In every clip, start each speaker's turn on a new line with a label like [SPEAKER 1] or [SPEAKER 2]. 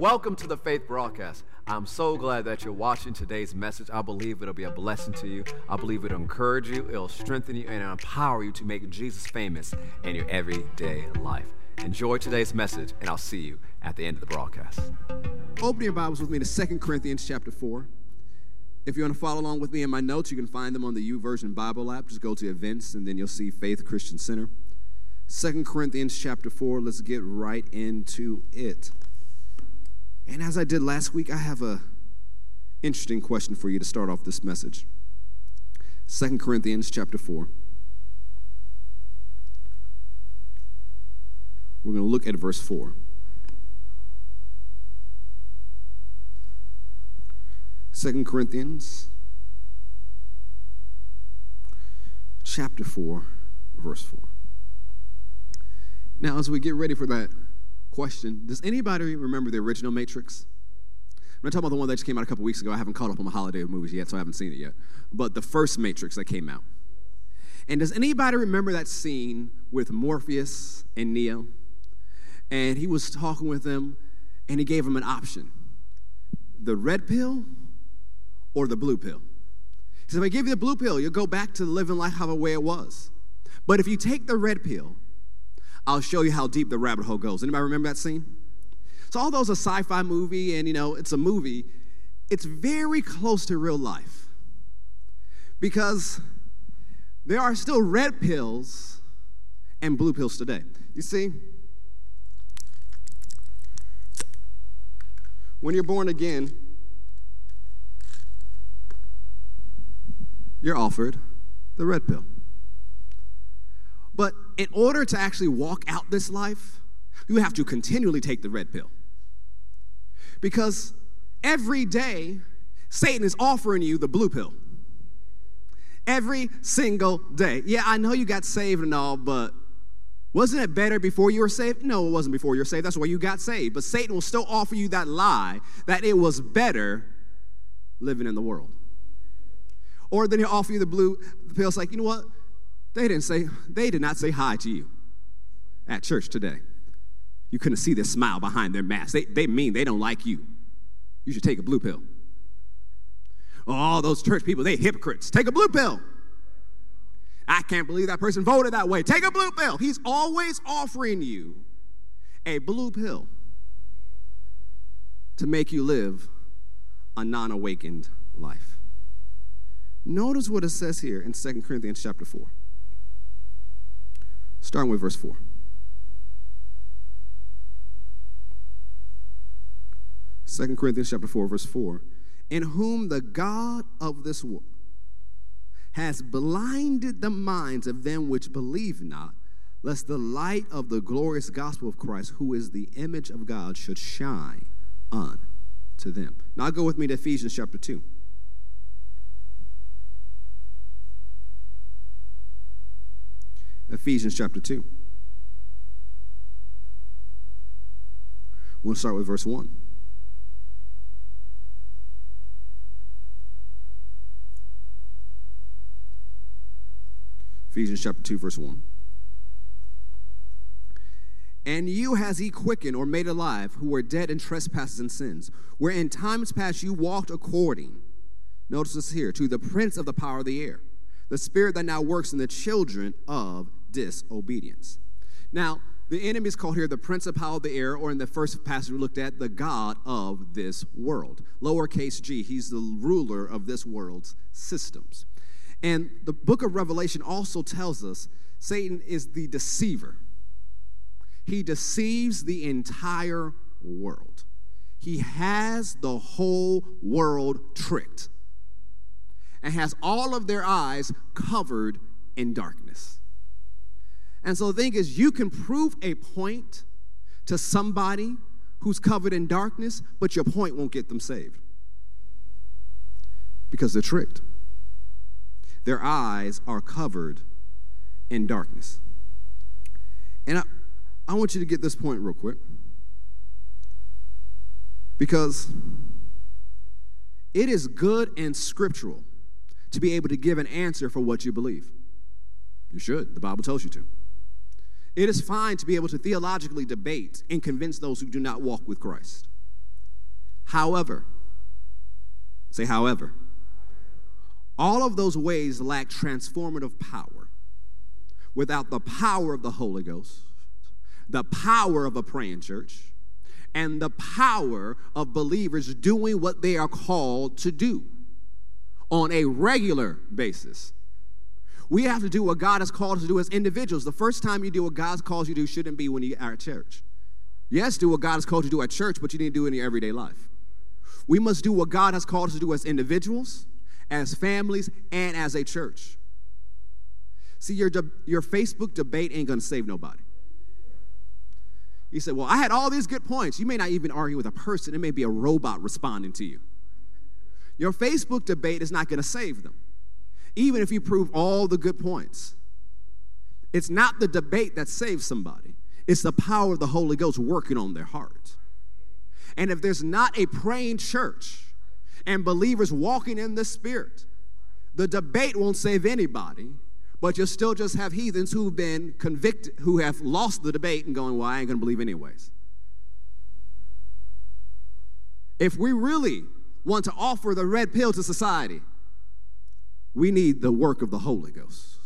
[SPEAKER 1] Welcome to the Faith Broadcast. I'm so glad that you're watching today's message. I believe it'll be a blessing to you. I believe it'll encourage you, it'll strengthen you, and empower you to make Jesus famous in your everyday life. Enjoy today's message, and I'll see you at the end of the broadcast.
[SPEAKER 2] Open your Bibles with me to 2 Corinthians chapter 4. If you want to follow along with me in my notes, you can find them on the YouVersion Bible app. Just go to events, and then you'll see Faith Christian Center. 2 Corinthians chapter 4, let's get right into it. And as I did last week, I have a interesting question for you to start off this message. 2 Corinthians chapter 4. We're going to look at verse 4. Second Corinthians chapter 4, verse 4. Now, as we get ready for that question, does anybody remember the original Matrix? I'm not talking about the one that just came out a couple weeks ago. I haven't caught up on my holiday movies yet, so I haven't seen it yet. But the first Matrix that came out. And does anybody remember that scene with Morpheus and Neo? And he was talking with them, and he gave them an option the red pill or the blue pill. He said, if I give you the blue pill, you'll go back to living life how the way it was. But if you take the red pill, I'll show you how deep the rabbit hole goes. Anybody remember that scene? So although it's a sci-fi movie and you know it's a movie, it's very close to real life. Because there are still red pills and blue pills today. You see? When you're born again, you're offered the red pill. But in order to actually walk out this life, you have to continually take the red pill. Because every day, Satan is offering you the blue pill. Every single day. Yeah, I know you got saved and all, but wasn't it better before you were saved? No, it wasn't before you were saved. That's why you got saved. But Satan will still offer you that lie that it was better living in the world. Or then he'll offer you the blue pill. It's like, you know what? They didn't say, they did not say hi to you at church today. You couldn't see the smile behind their mask. They, they mean they don't like you. You should take a blue pill. Oh, those church people, they hypocrites. Take a blue pill. I can't believe that person voted that way. Take a blue pill. He's always offering you a blue pill to make you live a non awakened life. Notice what it says here in 2 Corinthians chapter 4 starting with verse 4. Second Corinthians chapter 4, verse 4. In whom the God of this world has blinded the minds of them which believe not, lest the light of the glorious gospel of Christ, who is the image of God, should shine unto them. Now go with me to Ephesians chapter 2. Ephesians chapter 2. We'll start with verse 1. Ephesians chapter 2, verse 1. And you has he quickened or made alive who were dead in trespasses and sins, where in times past you walked according, notice this here, to the prince of the power of the air, the spirit that now works in the children of disobedience. Now, the enemy is called here the principal of the air, or in the first passage we looked at, the God of this world. Lowercase g, he's the ruler of this world's systems. And the book of Revelation also tells us Satan is the deceiver. He deceives the entire world. He has the whole world tricked and has all of their eyes covered in darkness. And so the thing is, you can prove a point to somebody who's covered in darkness, but your point won't get them saved because they're tricked. Their eyes are covered in darkness. And I, I want you to get this point real quick because it is good and scriptural to be able to give an answer for what you believe. You should, the Bible tells you to. It is fine to be able to theologically debate and convince those who do not walk with Christ. However, say, however, all of those ways lack transformative power. Without the power of the Holy Ghost, the power of a praying church, and the power of believers doing what they are called to do on a regular basis. We have to do what God has called us to do as individuals. The first time you do what God calls you to do shouldn't be when you are at church. Yes, do what God has called you to do at church, but you need to do it in your everyday life. We must do what God has called us to do as individuals, as families, and as a church. See, your, de- your Facebook debate ain't gonna save nobody. You say, Well, I had all these good points. You may not even argue with a person, it may be a robot responding to you. Your Facebook debate is not gonna save them, even if you prove all the good points. It's not the debate that saves somebody, it's the power of the Holy Ghost working on their heart. And if there's not a praying church and believers walking in the Spirit, the debate won't save anybody, but you'll still just have heathens who've been convicted, who have lost the debate and going, Well, I ain't gonna believe anyways. If we really want to offer the red pill to society, we need the work of the Holy Ghost.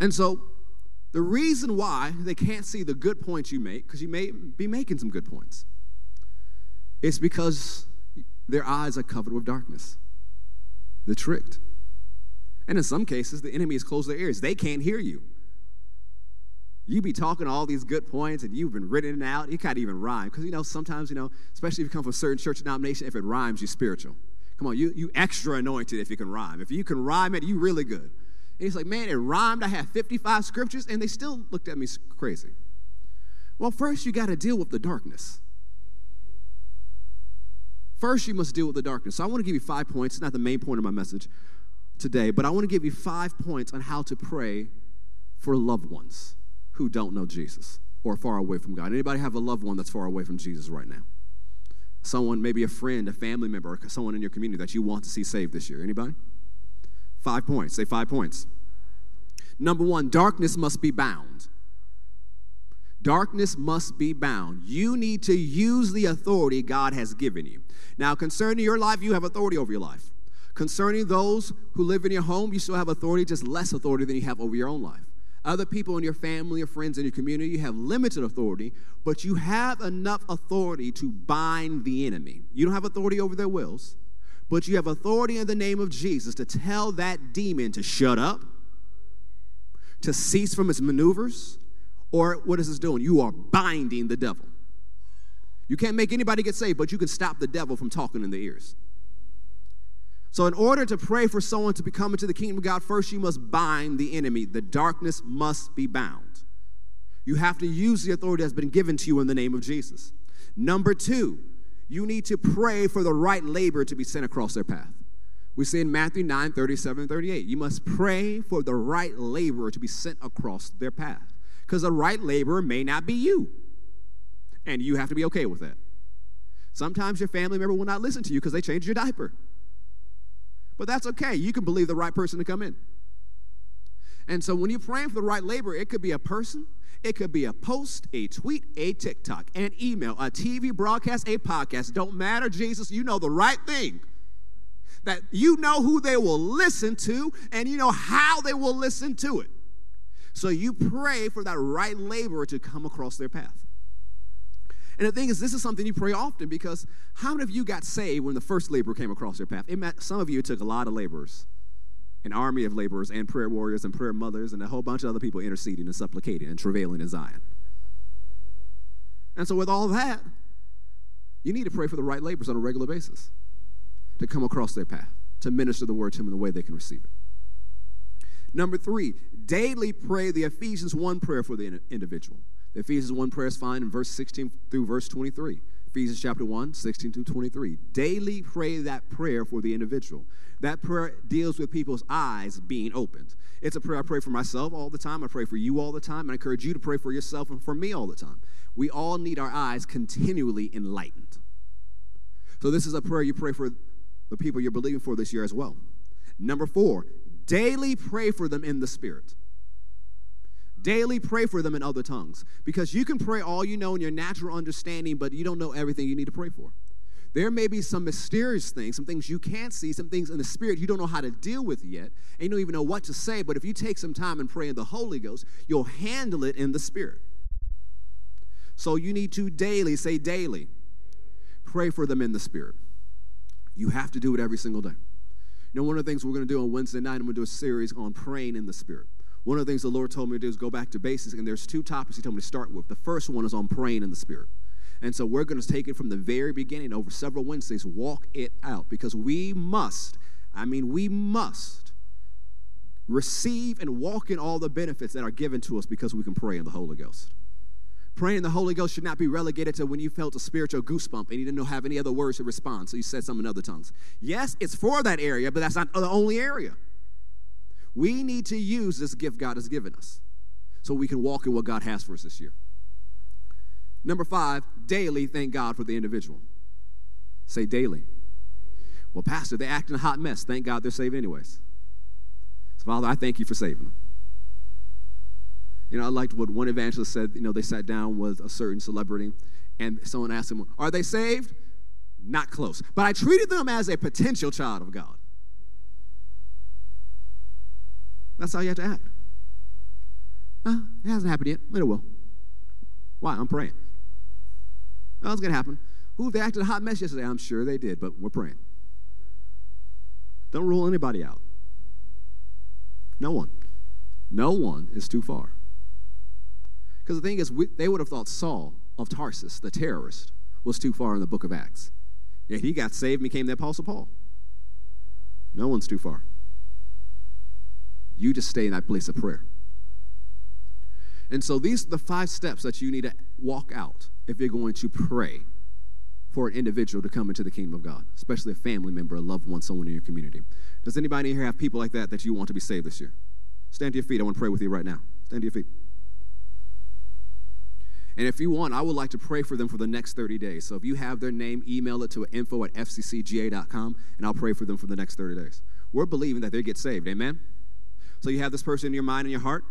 [SPEAKER 2] And so, the reason why they can't see the good points you make, because you may be making some good points, is because their eyes are covered with darkness. They're tricked. And in some cases, the enemy has closed their ears. They can't hear you. You be talking all these good points and you've been written out. You can't even rhyme. Because, you know, sometimes, you know, especially if you come from a certain church denomination, if it rhymes, you're spiritual. Come on, you, you extra anointed if you can rhyme. If you can rhyme it, you really good. And he's like, man, it rhymed. I have 55 scriptures, and they still looked at me crazy. Well, first, you got to deal with the darkness. First, you must deal with the darkness. So I want to give you five points. It's not the main point of my message today, but I want to give you five points on how to pray for loved ones who don't know Jesus or far away from God. Anybody have a loved one that's far away from Jesus right now? Someone, maybe a friend, a family member, or someone in your community that you want to see saved this year. Anybody? Five points. Say five points. Number one, darkness must be bound. Darkness must be bound. You need to use the authority God has given you. Now, concerning your life, you have authority over your life. Concerning those who live in your home, you still have authority, just less authority than you have over your own life. Other people in your family or friends in your community, you have limited authority, but you have enough authority to bind the enemy. You don't have authority over their wills, but you have authority in the name of Jesus to tell that demon to shut up, to cease from its maneuvers, or what is this doing? You are binding the devil. You can't make anybody get saved, but you can stop the devil from talking in the ears. So, in order to pray for someone to become into the kingdom of God, first you must bind the enemy. The darkness must be bound. You have to use the authority that's been given to you in the name of Jesus. Number two, you need to pray for the right labor to be sent across their path. We see in Matthew 9 37 38, you must pray for the right laborer to be sent across their path. Because the right laborer may not be you. And you have to be okay with that. Sometimes your family member will not listen to you because they changed your diaper. But that's okay. You can believe the right person to come in. And so when you're praying for the right labor, it could be a person, it could be a post, a tweet, a TikTok, an email, a TV broadcast, a podcast. Don't matter, Jesus, you know the right thing. That you know who they will listen to and you know how they will listen to it. So you pray for that right laborer to come across their path. And the thing is, this is something you pray often because how many of you got saved when the first laborer came across your path? It met, some of you took a lot of laborers, an army of laborers, and prayer warriors, and prayer mothers, and a whole bunch of other people interceding and supplicating and travailing in Zion. And so, with all that, you need to pray for the right laborers on a regular basis to come across their path, to minister the word to them in the way they can receive it. Number three, daily pray the Ephesians 1 prayer for the individual. The Ephesians 1 prayer is found in verse 16 through verse 23. Ephesians chapter 1, 16 through 23. Daily pray that prayer for the individual. That prayer deals with people's eyes being opened. It's a prayer I pray for myself all the time. I pray for you all the time. I encourage you to pray for yourself and for me all the time. We all need our eyes continually enlightened. So, this is a prayer you pray for the people you're believing for this year as well. Number four, daily pray for them in the Spirit. Daily pray for them in other tongues because you can pray all you know in your natural understanding, but you don't know everything you need to pray for. There may be some mysterious things, some things you can't see, some things in the spirit you don't know how to deal with yet, and you don't even know what to say. But if you take some time and pray in the Holy Ghost, you'll handle it in the spirit. So you need to daily, say daily, pray for them in the spirit. You have to do it every single day. You know, one of the things we're going to do on Wednesday night, I'm going to do a series on praying in the spirit. One of the things the Lord told me to do is go back to basics, and there's two topics He told me to start with. The first one is on praying in the spirit. And so we're going to take it from the very beginning over several Wednesdays, walk it out, because we must, I mean, we must receive and walk in all the benefits that are given to us because we can pray in the Holy Ghost. Praying in the Holy Ghost should not be relegated to when you felt a spiritual goosebump and you didn't know have any other words to respond, so you said something in other tongues. Yes, it's for that area, but that's not the only area. We need to use this gift God has given us so we can walk in what God has for us this year. Number five, daily thank God for the individual. Say daily. Well, Pastor, they act in a hot mess. Thank God they're saved anyways. So, Father, I thank you for saving them. You know, I liked what one evangelist said. You know, they sat down with a certain celebrity, and someone asked him, Are they saved? Not close. But I treated them as a potential child of God. That's how you have to act. Uh, it hasn't happened yet, but it will. Why? I'm praying. Well, it's going to happen. Who, they acted a hot mess yesterday? I'm sure they did, but we're praying. Don't rule anybody out. No one. No one is too far. Because the thing is, we, they would have thought Saul of Tarsus, the terrorist, was too far in the book of Acts. Yet he got saved and became the Apostle Paul. No one's too far. You just stay in that place of prayer. And so these are the five steps that you need to walk out if you're going to pray for an individual to come into the kingdom of God, especially a family member, a loved one, someone in your community. Does anybody here have people like that that you want to be saved this year? Stand to your feet. I want to pray with you right now. Stand to your feet. And if you want, I would like to pray for them for the next 30 days. So if you have their name, email it to info at fccga.com, and I'll pray for them for the next 30 days. We're believing that they get saved. Amen? So you have this person in your mind and your heart?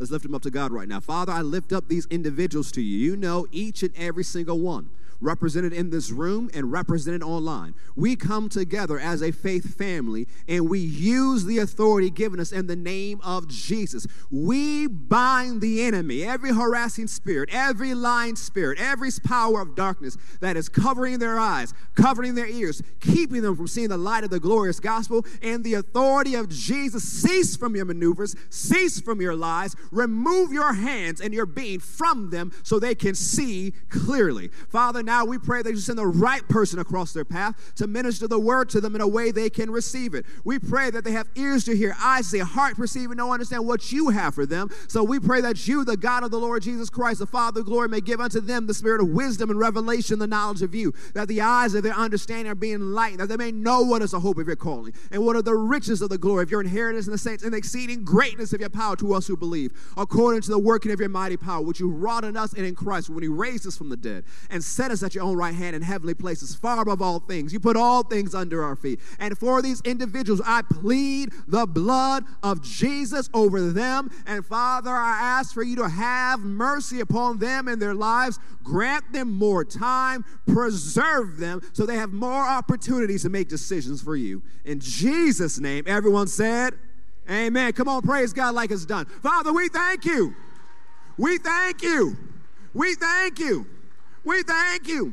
[SPEAKER 2] Let's lift them up to God right now. Father, I lift up these individuals to you. You know each and every single one represented in this room and represented online. We come together as a faith family and we use the authority given us in the name of Jesus. We bind the enemy, every harassing spirit, every lying spirit, every power of darkness that is covering their eyes, covering their ears, keeping them from seeing the light of the glorious gospel and the authority of Jesus. Cease from your maneuvers, cease from your lies, remove your hands and your being from them so they can see clearly. Father, now we pray that you send the right person across their path to minister the word to them in a way they can receive it. We pray that they have ears to hear, eyes to see, heart perceive, and know understand what you have for them. So we pray that you, the God of the Lord Jesus Christ, the Father of glory, may give unto them the spirit of wisdom and revelation, the knowledge of you, that the eyes of their understanding are being enlightened, that they may know what is the hope of your calling, and what are the riches of the glory of your inheritance in the saints, and the exceeding greatness of your power to us who believe, according to the working of your mighty power, which you wrought in us and in Christ when he raised us from the dead, and set us at your own right hand in heavenly places, far above all things. You put all things under our feet. And for these individuals, I plead the blood of Jesus over them. And Father, I ask for you to have mercy upon them and their lives. Grant them more time, preserve them so they have more opportunities to make decisions for you. In Jesus' name, everyone said, Amen. Come on, praise God like it's done. Father, we thank you. We thank you. We thank you. We thank you.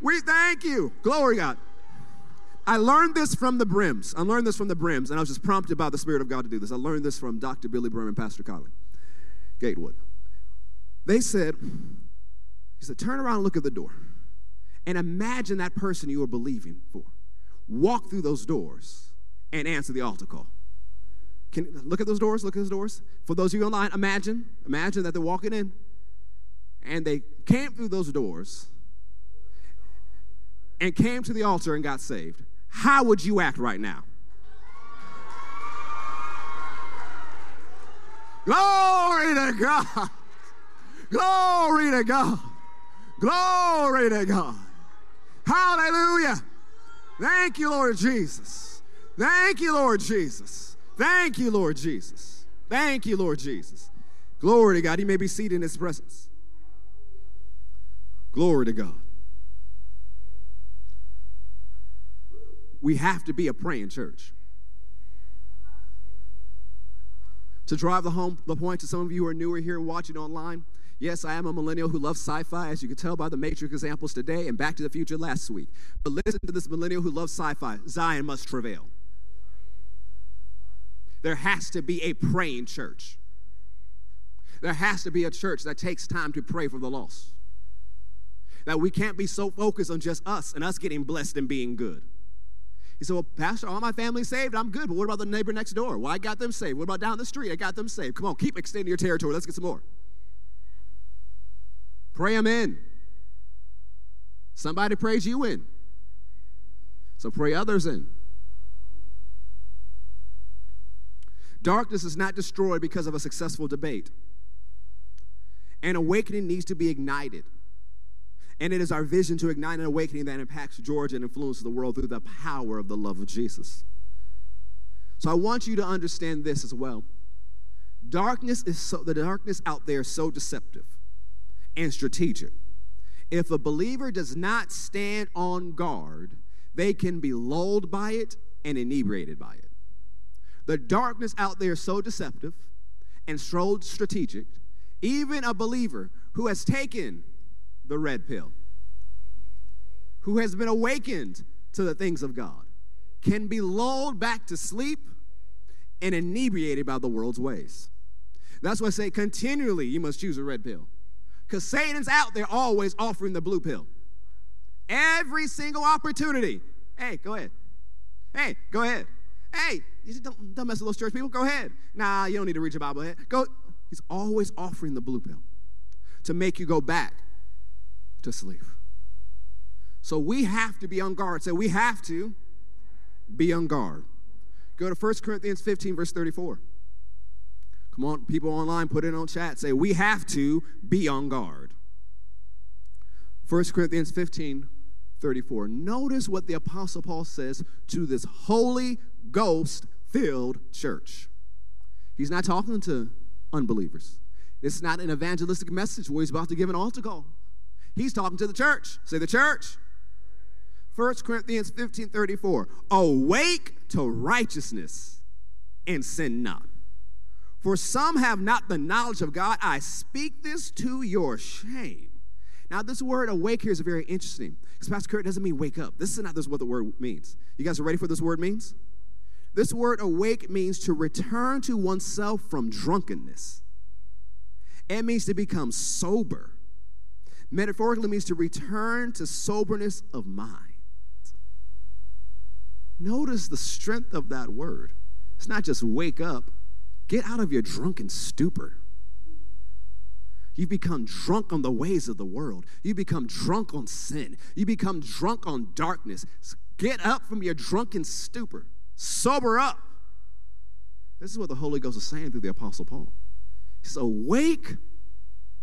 [SPEAKER 2] We thank you. Glory God. I learned this from the Brims. I learned this from the Brims, and I was just prompted by the Spirit of God to do this. I learned this from Dr. Billye Brim and Pastor Colin Gatewood. They said, he said, turn around and look at the door and imagine that person you are believing for. Walk through those doors and answer the altar call. Can look at those doors, look at those doors. For those of you online, imagine, imagine that they're walking in and they came through those doors and came to the altar and got saved, how would you act right now? Glory to God. Glory to God. Glory to God. Hallelujah. Thank you, Lord Jesus. Thank you, Lord Jesus. Thank you, Lord Jesus. Thank you, Lord Jesus. Glory to God. He may be seated in his presence. Glory to God. We have to be a praying church. To drive the home the point to some of you who are newer here watching online, yes, I am a millennial who loves sci-fi, as you can tell by the Matrix examples today and Back to the Future last week. But listen to this millennial who loves sci-fi. Zion must travail. There has to be a praying church. There has to be a church that takes time to pray for the lost. That we can't be so focused on just us and us getting blessed and being good. He said, Well, Pastor, all my family saved. I'm good. But what about the neighbor next door? Well, I got them saved. What about down the street? I got them saved. Come on, keep extending your territory. Let's get some more. Pray them in. Somebody prays you in. So pray others in. Darkness is not destroyed because of a successful debate. An awakening needs to be ignited. And it is our vision to ignite an awakening that impacts Georgia and influences the world through the power of the love of Jesus. So I want you to understand this as well. Darkness is so the darkness out there is so deceptive and strategic. If a believer does not stand on guard, they can be lulled by it and inebriated by it. The darkness out there is so deceptive and so strategic. Even a believer who has taken the red pill, who has been awakened to the things of God, can be lulled back to sleep and inebriated by the world's ways. That's why I say continually you must choose a red pill. Because Satan's out there always offering the blue pill. Every single opportunity. Hey, go ahead. Hey, go ahead. Hey, don't, don't mess with those church people. Go ahead. Nah, you don't need to read your Bible. Eh? Go. He's always offering the blue pill to make you go back to sleep. So we have to be on guard. Say, so we have to be on guard. Go to 1 Corinthians 15, verse 34. Come on, people online, put it on chat. Say, we have to be on guard. 1 Corinthians 15, 34. Notice what the Apostle Paul says to this Holy Ghost filled church. He's not talking to unbelievers. Is not an evangelistic message where he's about to give an altar call. He's talking to the church. Say the church. 1 Corinthians 15 34. Awake to righteousness and sin not. For some have not the knowledge of God. I speak this to your shame. Now, this word awake here is very interesting because Pastor Kurt doesn't mean wake up. This is not this what the word means. You guys are ready for this word means? This word awake means to return to oneself from drunkenness. It means to become sober metaphorically means to return to soberness of mind. Notice the strength of that word. It's not just wake up, get out of your drunken stupor. You become drunk on the ways of the world. You become drunk on sin. You become drunk on darkness. Get up from your drunken stupor. Sober up. This is what the Holy Ghost is saying through the Apostle Paul. He's awake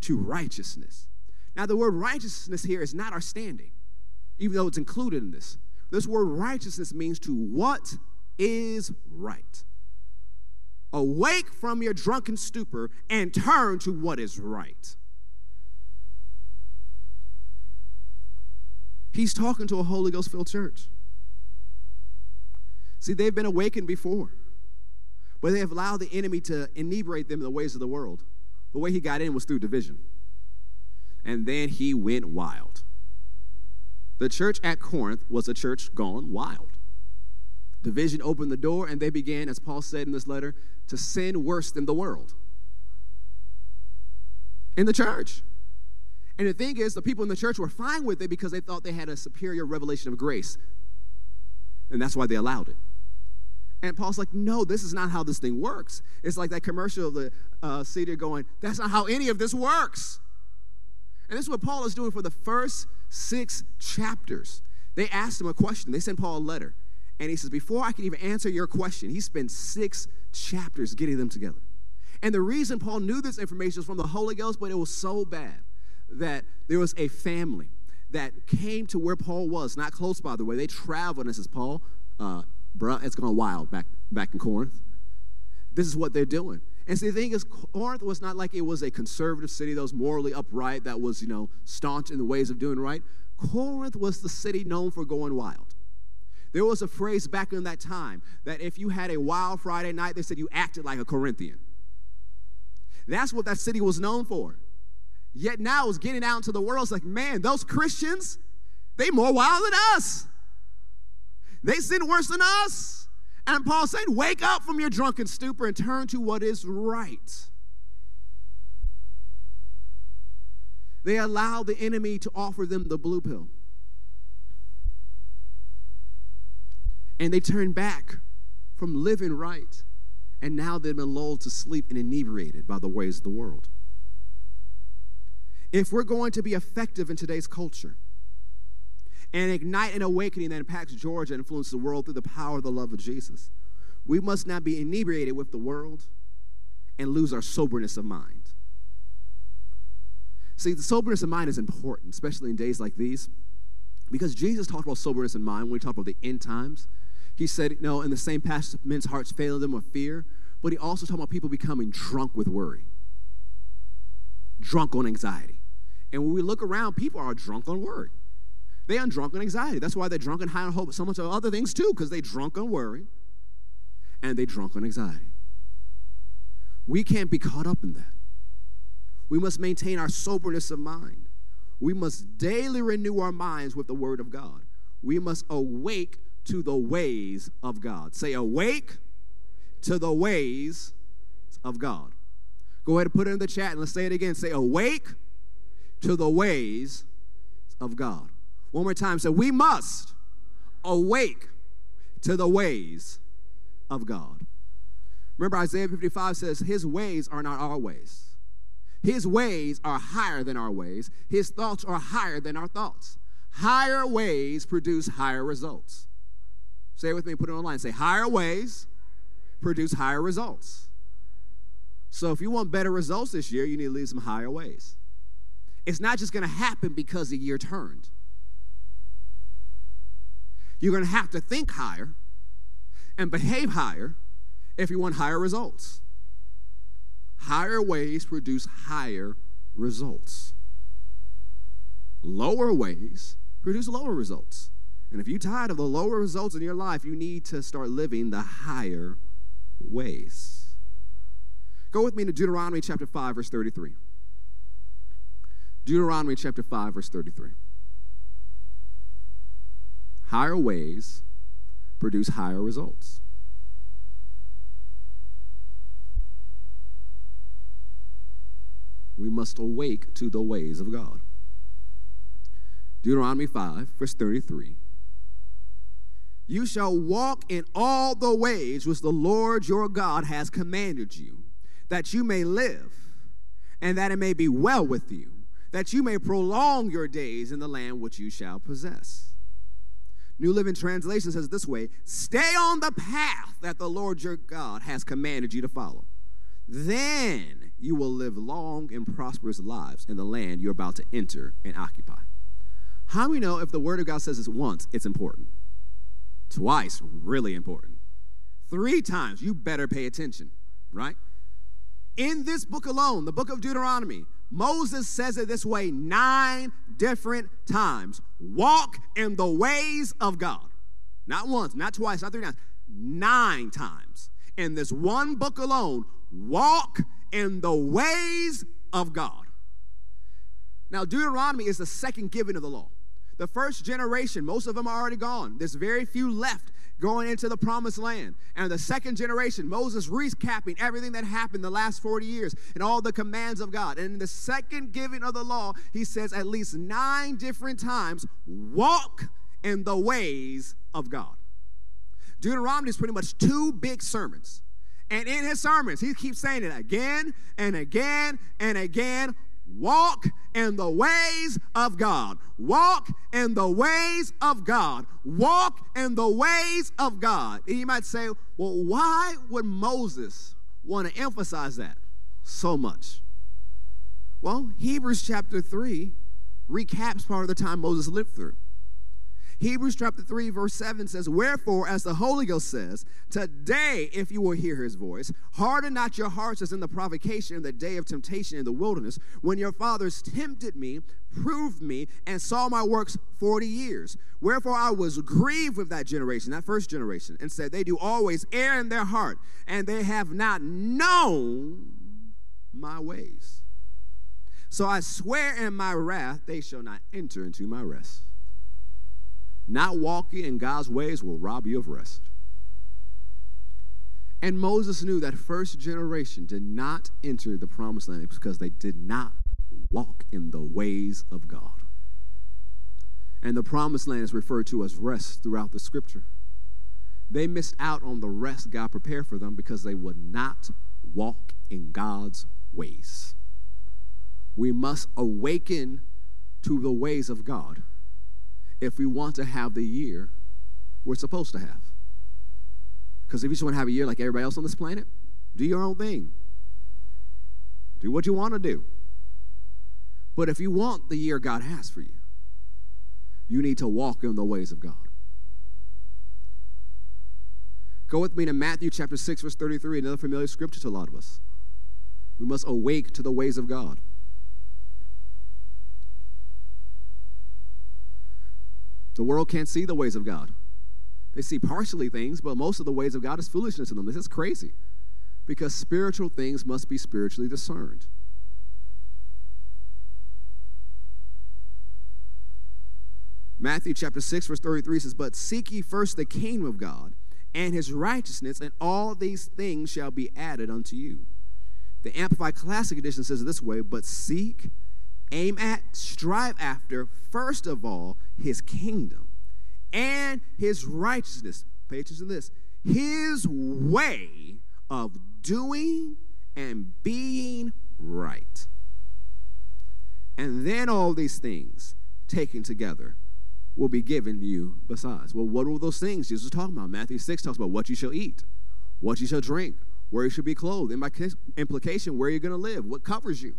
[SPEAKER 2] to righteousness. Now, the word righteousness here is not our standing, even though it's included in this. This word righteousness means to what is right. Awake from your drunken stupor and turn to what is right. He's talking to a Holy Ghost filled church. See, they've been awakened before, but they have allowed the enemy to inebriate them in the ways of the world. The way he got in was through division and then he went wild. The church at Corinth was a church gone wild. Division opened the door, and they began, as Paul said in this letter, to sin worse than the world in the church. And the thing is, the people in the church were fine with it because they thought they had a superior revelation of grace. And that's why they allowed it. And Paul's like, no, this is not how this thing works. It's like that commercial of the uh, cedar going, that's not how any of this works. And this is what Paul is doing for the first six chapters. They asked him a question, they sent Paul a letter. And he says, Before I can even answer your question, he spent six chapters getting them together. And the reason Paul knew this information was from the Holy Ghost, but it was so bad that there was a family that came to where Paul was, not close by the way. They traveled, and it says, Paul, uh, bruh, it's gone wild back, back in Corinth. This is what they're doing. And see, the thing is, Corinth was not like it was a conservative city that was morally upright, that was, you know, staunch in the ways of doing right. Corinth was the city known for going wild. There was a phrase back in that time that if you had a wild Friday night, they said you acted like a Corinthian. That's what that city was known for. Yet now it's getting out into the world. It's like, man, those Christians, they more wild than us. They sin worse than us. And Paul said, wake up from your drunken stupor and turn to what is right. They allow the enemy to offer them the blue pill. And they turn back from living right. And now they've been lulled to sleep and inebriated by the ways of the world. If we're going to be effective in today's culture and ignite an awakening that impacts Georgia and influences the world through the power of the love of Jesus, we must not be inebriated with the world and lose our soberness of mind. See, the soberness of mind is important, especially in days like these, because Jesus talked about soberness in mind when he talked about the end times. He said, you know, in the same passage, men's hearts fail them with fear, but he also talked about people becoming drunk with worry, drunk on anxiety. And when we look around, people are drunk on worry. They are drunk on anxiety. That's why they're drunk on high on hope, so much of other things too, because they drunk on worry and they drunk on anxiety. We can't be caught up in that. We must maintain our soberness of mind. We must daily renew our minds with the Word of God. We must awake to the ways of God. Say, awake to the ways of God. Go ahead and put it in the chat and let's say it again. Say, awake to the ways of God. One more time. So we must awake to the ways of God. Remember, Isaiah 55 says, His ways are not our ways. His ways are higher than our ways. His thoughts are higher than our thoughts. Higher ways produce higher results. Say it with me, put it online. Say, higher ways produce higher results. So if you want better results this year, you need to leave some higher ways. It's not just going to happen because the year turned. You're going to have to think higher and behave higher if you want higher results. Higher ways produce higher results. Lower ways produce lower results. And if you're tired of the lower results in your life, you need to start living the higher ways. Go with me to Deuteronomy chapter 5, verse 33. Deuteronomy chapter 5, verse 33. Higher ways produce higher results. we must awake to the ways of God. Deuteronomy 5, verse 33. You shall walk in all the ways which the Lord your God has commanded you, that you may live, and that it may be well with you, that you may prolong your days in the land which you shall possess. New Living Translation says this way Stay on the path that the Lord your God has commanded you to follow. Then you will live long and prosperous lives in the land you're about to enter and occupy. How do we know if the Word of God says it once, it's important? Twice, really important. Three times, you better pay attention, right? In this book alone, the book of Deuteronomy, Moses says it this way nine different times walk in the ways of God. Not once, not twice, not three times, nine times. In this one book alone, walk in the ways of God. Now, Deuteronomy is the second giving of the law. The first generation, most of them are already gone. There's very few left going into the promised land. And the second generation, Moses recapping everything that happened the last 40 years and all the commands of God. And in the second giving of the law, he says at least nine different times, walk in the ways of God. Deuteronomy is pretty much two big sermons. And in his sermons, he keeps saying it again and again and again. Walk in the ways of God. Walk in the ways of God. Walk in the ways of God. And you might say, well, why would Moses want to emphasize that so much? Well, Hebrews chapter 3 recaps part of the time Moses lived through. Hebrews chapter 3, verse 7 says, Wherefore, as the Holy Ghost says, today, if you will hear his voice, harden not your hearts as in the provocation in the day of temptation in the wilderness, when your fathers tempted me, proved me, and saw my works 40 years. Wherefore I was grieved with that generation, that first generation, and said, They do always err in their heart, and they have not known my ways. So I swear in my wrath, they shall not enter into my rest. Not walking in God's ways will rob you of rest. And Moses knew that first generation did not enter the promised land because they did not walk in the ways of God. And the promised land is referred to as rest throughout the scripture. They missed out on the rest God prepared for them because they would not walk in God's ways. We must awaken to the ways of God if we want to have the year we're supposed to have. Because if you just want to have a year like everybody else on this planet, do your own thing. Do what you want to do. But if you want the year God has for you, you need to walk in the ways of God. Go with me to Matthew chapter 6, verse 33, another familiar scripture to a lot of us. We must awake to the ways of God. The world can't see the ways of God. They see partially things, but most of the ways of God is foolishness to them. This is crazy because spiritual things must be spiritually discerned. Matthew chapter 6, verse 33 says, But seek ye first the kingdom of God and his righteousness, and all these things shall be added unto you. The Amplified Classic Edition says it this way But seek aim at, strive after, first of all, his kingdom and his righteousness. Pay attention to this his way of doing and being right. And then all these things taken together will be given you besides. Well, what are those things Jesus is talking about? Matthew 6 talks about what you shall eat, what you shall drink, where you should be clothed. In my implication, where you're going to live, what covers you.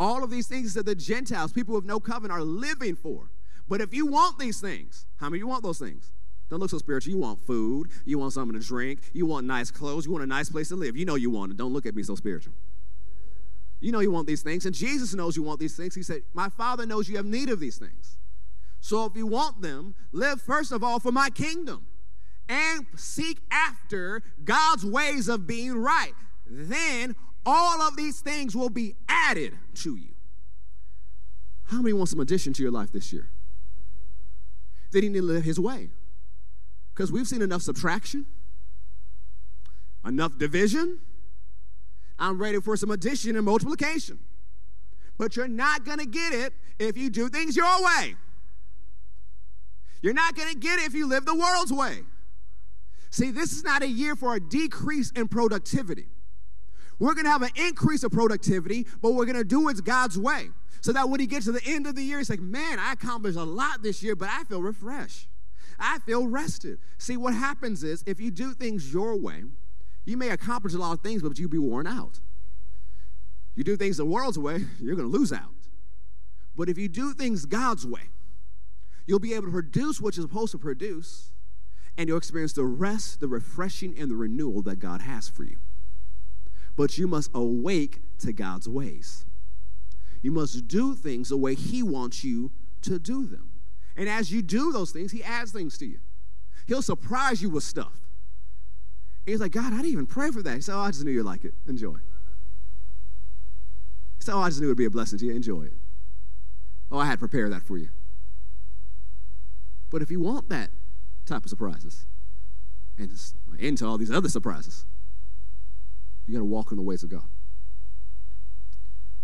[SPEAKER 2] All of these things that the Gentiles, people with no covenant, are living for. But if you want these things, how many you want those things? Don't look so spiritual. You want food. You want something to drink. You want nice clothes. You want a nice place to live. You know you want it. Don't look at me so spiritual. You know you want these things. And Jesus knows you want these things. He said, My Father knows you have need of these things. So if you want them, live first of all for my kingdom and seek after God's ways of being right. Then all of these things will be added to you. How many want some addition to your life this year? They need to live his way. Because we've seen enough subtraction, enough division. I'm ready for some addition and multiplication. But you're not going to get it if you do things your way. You're not going to get it if you live the world's way. See, this is not a year for a decrease in productivity. We're going to have an increase of productivity, but we're going to do it God's way. So that when he gets to the end of the year, he's like, man, I accomplished a lot this year, but I feel refreshed. I feel rested. See, what happens is if you do things your way, you may accomplish a lot of things, but you'll be worn out. You do things the world's way, you're going to lose out. But if you do things God's way, you'll be able to produce what you're supposed to produce, and you'll experience the rest, the refreshing, and the renewal that God has for you but you must awake to God's ways. You must do things the way He wants you to do them. And as you do those things, He adds things to you. He'll surprise you with stuff. And he's like, God, I didn't even pray for that. He said, Oh, I just knew you'd like it. Enjoy. He said, Oh, I just knew it would be a blessing to you. Enjoy it. Oh, I had prepared that for you. But if you want that type of surprises, and into all these other surprises, you got to walk in the ways of God.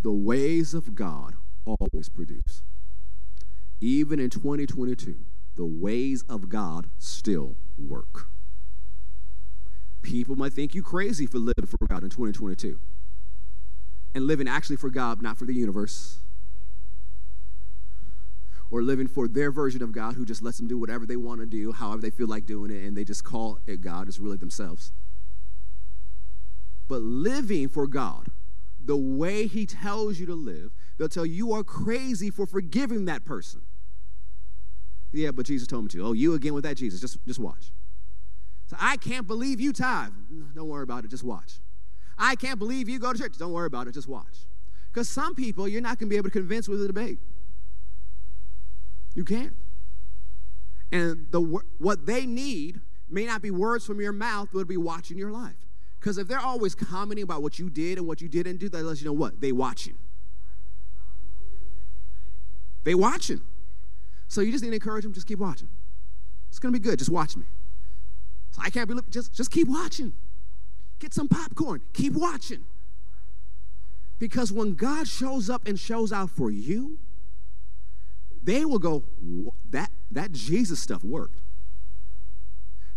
[SPEAKER 2] The ways of God always produce. Even in 2022, the ways of God still work. People might think you crazy for living for God in 2022 and living actually for God, not for the universe, or living for their version of God who just lets them do whatever they want to do, however they feel like doing it, and they just call it God is really themselves. But living for God, the way He tells you to live, they'll tell you are crazy for forgiving that person. Yeah, but Jesus told me to. Oh, you again with that Jesus. Just, just watch. So I can't believe you tithe. Don't worry about it. Just watch. I can't believe you go to church. Don't worry about it. Just watch. Because some people you're not going to be able to convince with a debate. You can't. And the what they need may not be words from your mouth, but it'll be watching your life. Because if they're always commenting about what you did and what you didn't do, that lets you know what? They watching. They watching. So you just need to encourage them, just keep watching. It's gonna be good. Just watch me. So I can't believe just just keep watching. Get some popcorn. Keep watching. Because when God shows up and shows out for you, they will go, that, that Jesus stuff worked.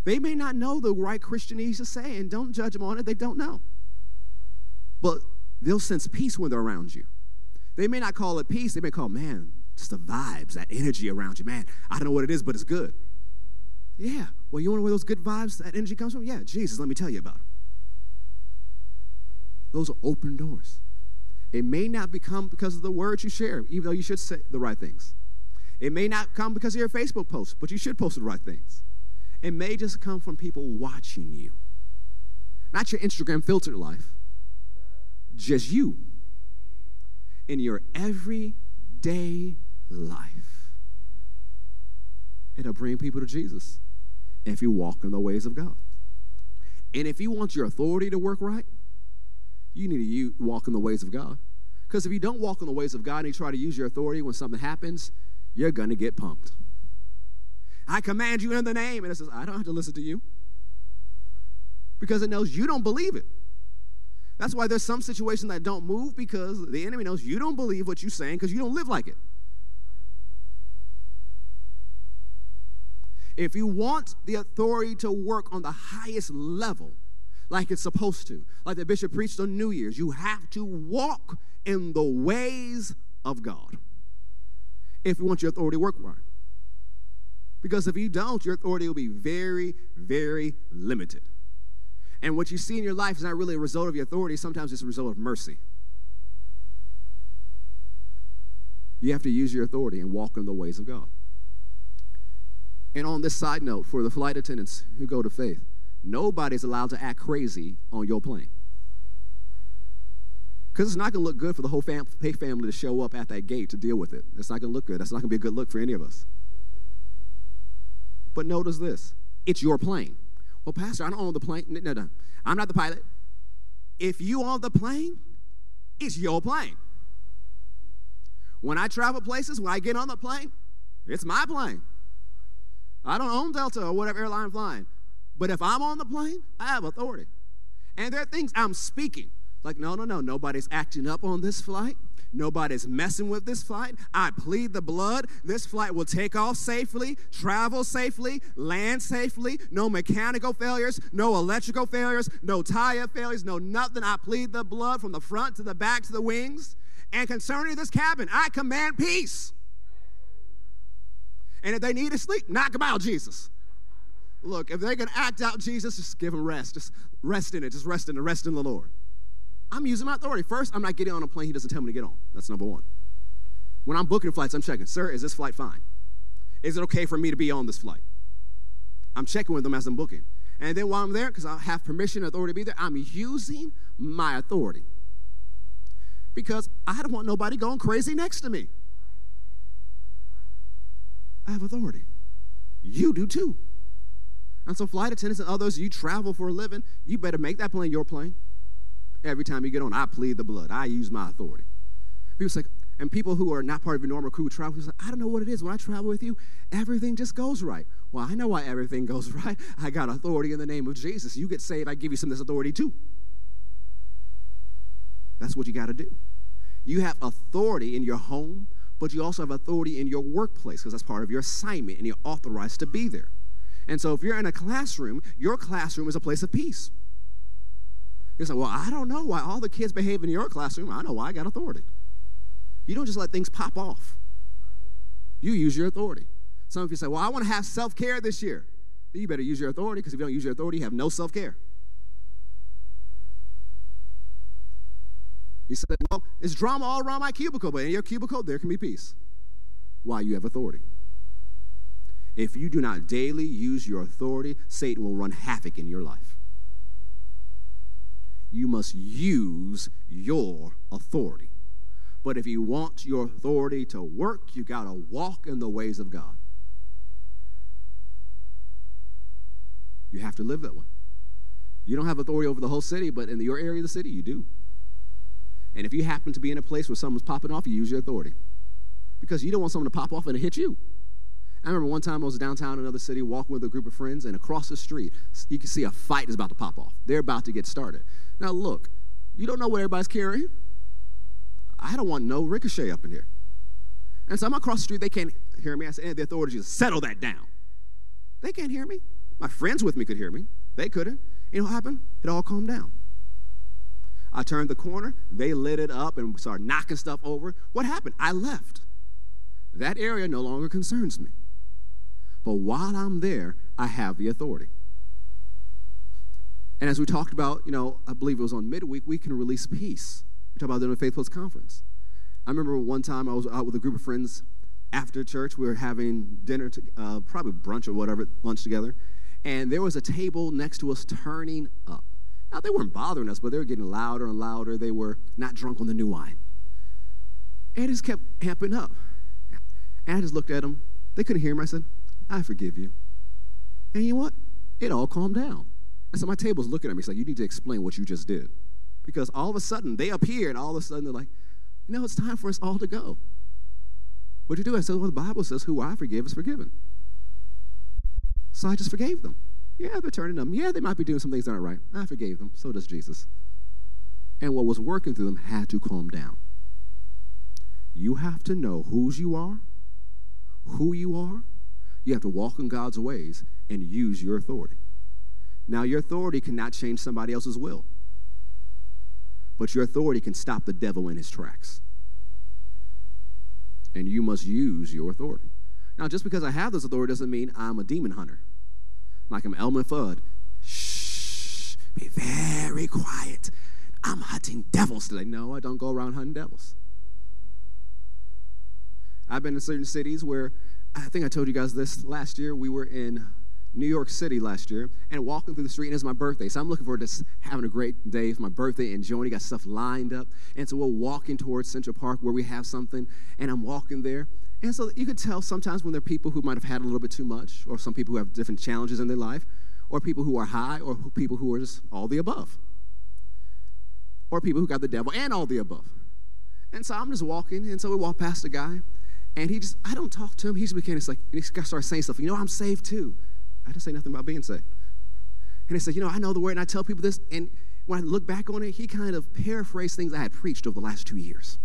[SPEAKER 2] They may not know the right Christianese to say, and don't judge them on it, they don't know. But they'll sense peace when they're around you. They may not call it peace, they may call, man, just the vibes, that energy around you. Man, I don't know what it is, but it's good. Yeah. Well, you want to know where those good vibes, that energy comes from? Yeah, Jesus, let me tell you about it. Those are open doors. It may not become because of the words you share, even though you should say the right things. It may not come because of your Facebook post, but you should post the right things. It may just come from people watching you. Not your Instagram filtered life, just you in your everyday life. It'll bring people to Jesus if you walk in the ways of God. And if you want your authority to work right, you need to walk in the ways of God. Because if you don't walk in the ways of God and you try to use your authority when something happens, you're going to get pumped. I command you in the name. And it says, I don't have to listen to you. Because it knows you don't believe it. That's why there's some situations that don't move because the enemy knows you don't believe what you're saying because you don't live like it. If you want the authority to work on the highest level, like it's supposed to, like the bishop preached on New Year's, you have to walk in the ways of God if you want your authority to work right. Because if you don't, your authority will be very, very limited. And what you see in your life is not really a result of your authority, sometimes it's a result of mercy. You have to use your authority and walk in the ways of God. And on this side note, for the flight attendants who go to faith, nobody's allowed to act crazy on your plane. Because it's not going to look good for the whole fam- family to show up at that gate to deal with it. It's not going to look good. That's not going to be a good look for any of us. But notice this it's your plane. Well, Pastor, I don't own the plane. No, no, no. I'm not the pilot. If you own the plane, it's your plane. When I travel places, when I get on the plane, it's my plane. I don't own Delta or whatever airline I'm flying. But if I'm on the plane, I have authority. And there are things I'm speaking. Like, no, no, no, nobody's acting up on this flight. Nobody's messing with this flight. I plead the blood. This flight will take off safely, travel safely, land safely. No mechanical failures, no electrical failures, no tire failures, no nothing. I plead the blood from the front to the back to the wings. And concerning this cabin, I command peace. And if they need to sleep, knock them out, Jesus. Look, if they're going to act out Jesus, just give them rest. Just rest in it. Just rest in the rest in the Lord. I'm using my authority. First, I'm not getting on a plane he doesn't tell me to get on. That's number one. When I'm booking flights, I'm checking, sir, is this flight fine? Is it okay for me to be on this flight? I'm checking with them as I'm booking. And then while I'm there, because I have permission and authority to be there, I'm using my authority. Because I don't want nobody going crazy next to me. I have authority. You do too. And so, flight attendants and others, you travel for a living, you better make that plane your plane. Every time you get on, I plead the blood. I use my authority. People say, and people who are not part of your normal crew travel, say, I don't know what it is. When I travel with you, everything just goes right. Well, I know why everything goes right. I got authority in the name of Jesus. You get saved, I give you some of this authority too. That's what you got to do. You have authority in your home, but you also have authority in your workplace because that's part of your assignment and you're authorized to be there. And so if you're in a classroom, your classroom is a place of peace. You say, well, I don't know why all the kids behave in your classroom. I know why I got authority. You don't just let things pop off. You use your authority. Some of you say, well, I want to have self-care this year. You better use your authority because if you don't use your authority, you have no self-care. You say, well, it's drama all around my cubicle, but in your cubicle, there can be peace. Why? You have authority. If you do not daily use your authority, Satan will run havoc in your life. You must use your authority. But if you want your authority to work, you got to walk in the ways of God. You have to live that way. You don't have authority over the whole city, but in your area of the city, you do. And if you happen to be in a place where someone's popping off, you use your authority. Because you don't want someone to pop off and hit you. I remember one time I was downtown in another city walking with a group of friends, and across the street, you can see a fight is about to pop off. They're about to get started. Now, look, you don't know what everybody's carrying. I don't want no ricochet up in here. And so I'm across the street, they can't hear me. I said, the authorities settle that down. They can't hear me. My friends with me could hear me. They couldn't. You know what happened? It all calmed down. I turned the corner, they lit it up and started knocking stuff over. What happened? I left. That area no longer concerns me. But while I'm there, I have the authority. And as we talked about, you know, I believe it was on midweek, we can release peace. We talked about in the Faith Plus conference. I remember one time I was out with a group of friends after church. We were having dinner, to, uh, probably brunch or whatever, lunch together. And there was a table next to us turning up. Now, they weren't bothering us, but they were getting louder and louder. They were not drunk on the new wine. And it just kept amping up. And I just looked at them. They couldn't hear me. I said, I forgive you. And you know what? It all calmed down. And so my table's looking at me. It's like, you need to explain what you just did. Because all of a sudden, they appear, and all of a sudden, they're like, you know, it's time for us all to go. What'd you do? I said, well, the Bible says, who I forgive is forgiven. So I just forgave them. Yeah, they're turning them. Yeah, they might be doing some things that aren't right. I forgave them. So does Jesus. And what was working through them had to calm down. You have to know whose you are, who you are. You have to walk in God's ways and use your authority. Now, your authority cannot change somebody else's will, but your authority can stop the devil in his tracks. And you must use your authority. Now, just because I have this authority doesn't mean I'm a demon hunter like I'm Elmer Fudd. Shh, be very quiet. I'm hunting devils today. No, I don't go around hunting devils. I've been in certain cities where I think I told you guys this last year. We were in New York City last year and walking through the street, and it's my birthday. So I'm looking forward to having a great day for my birthday, enjoying. Got stuff lined up. And so we're walking towards Central Park where we have something, and I'm walking there. And so you could tell sometimes when there are people who might have had a little bit too much, or some people who have different challenges in their life, or people who are high, or people who are just all the above, or people who got the devil and all the above. And so I'm just walking, and so we walk past a guy, and he just, I don't talk to him. He just became this like, he starts saying stuff. You know, I'm saved too. I didn't say nothing about being saved. And he said, You know, I know the word, and I tell people this. And when I look back on it, he kind of paraphrased things I had preached over the last two years.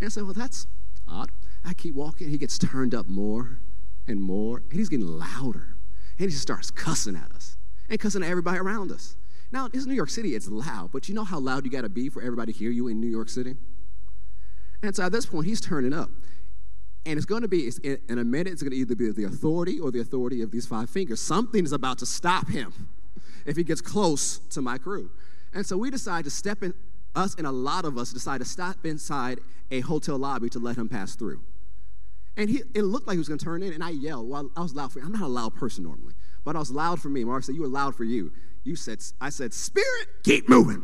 [SPEAKER 2] And I said, Well, that's odd. I keep walking, he gets turned up more and more, and he's getting louder. And he just starts cussing at us and cussing at everybody around us. Now, it's New York City, it's loud, but you know how loud you got to be for everybody to hear you in New York City? And so at this point, he's turning up. And it's going to be, in a minute, it's going to either be the authority or the authority of these five fingers. Something is about to stop him if he gets close to my crew. And so we decide to step in, us and a lot of us decide to stop inside a hotel lobby to let him pass through. And he, it looked like he was going to turn in, and I yelled. Well, I was loud for I'm not a loud person normally, but I was loud for me. Mark said, You were loud for you. You said, I said, Spirit, keep moving.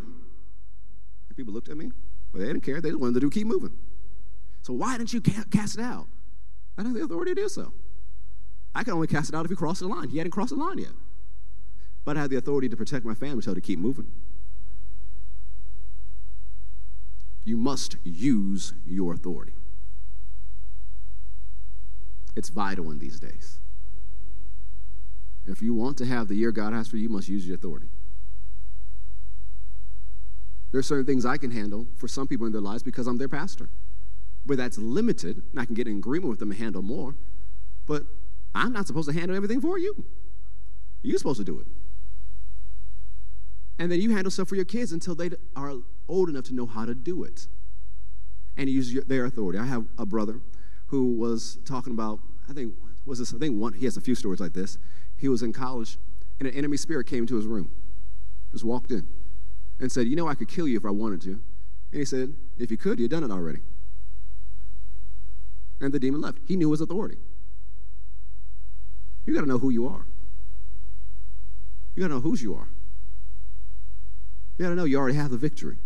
[SPEAKER 2] And people looked at me, but they didn't care. They just wanted to do keep moving. So why didn't you cast it out? I don't have the authority to do so. I can only cast it out if he crossed the line. He hadn't crossed the line yet. But I have the authority to protect my family, so to keep moving. You must use your authority. It's vital in these days. If you want to have the year God has for you, you must use your authority. There are certain things I can handle for some people in their lives because I'm their pastor. But that's limited, and I can get in agreement with them and handle more. But I'm not supposed to handle everything for you. You're supposed to do it. And then you handle stuff for your kids until they are old enough to know how to do it and use their authority. I have a brother who was talking about, I think, was this, I think one, he has a few stories like this. He was in college, and an enemy spirit came to his room, just walked in, and said, You know, I could kill you if I wanted to. And he said, If you could, you'd done it already. And the demon left. He knew his authority. You got to know who you are. You got to know whose you are. You got to know you already have the victory.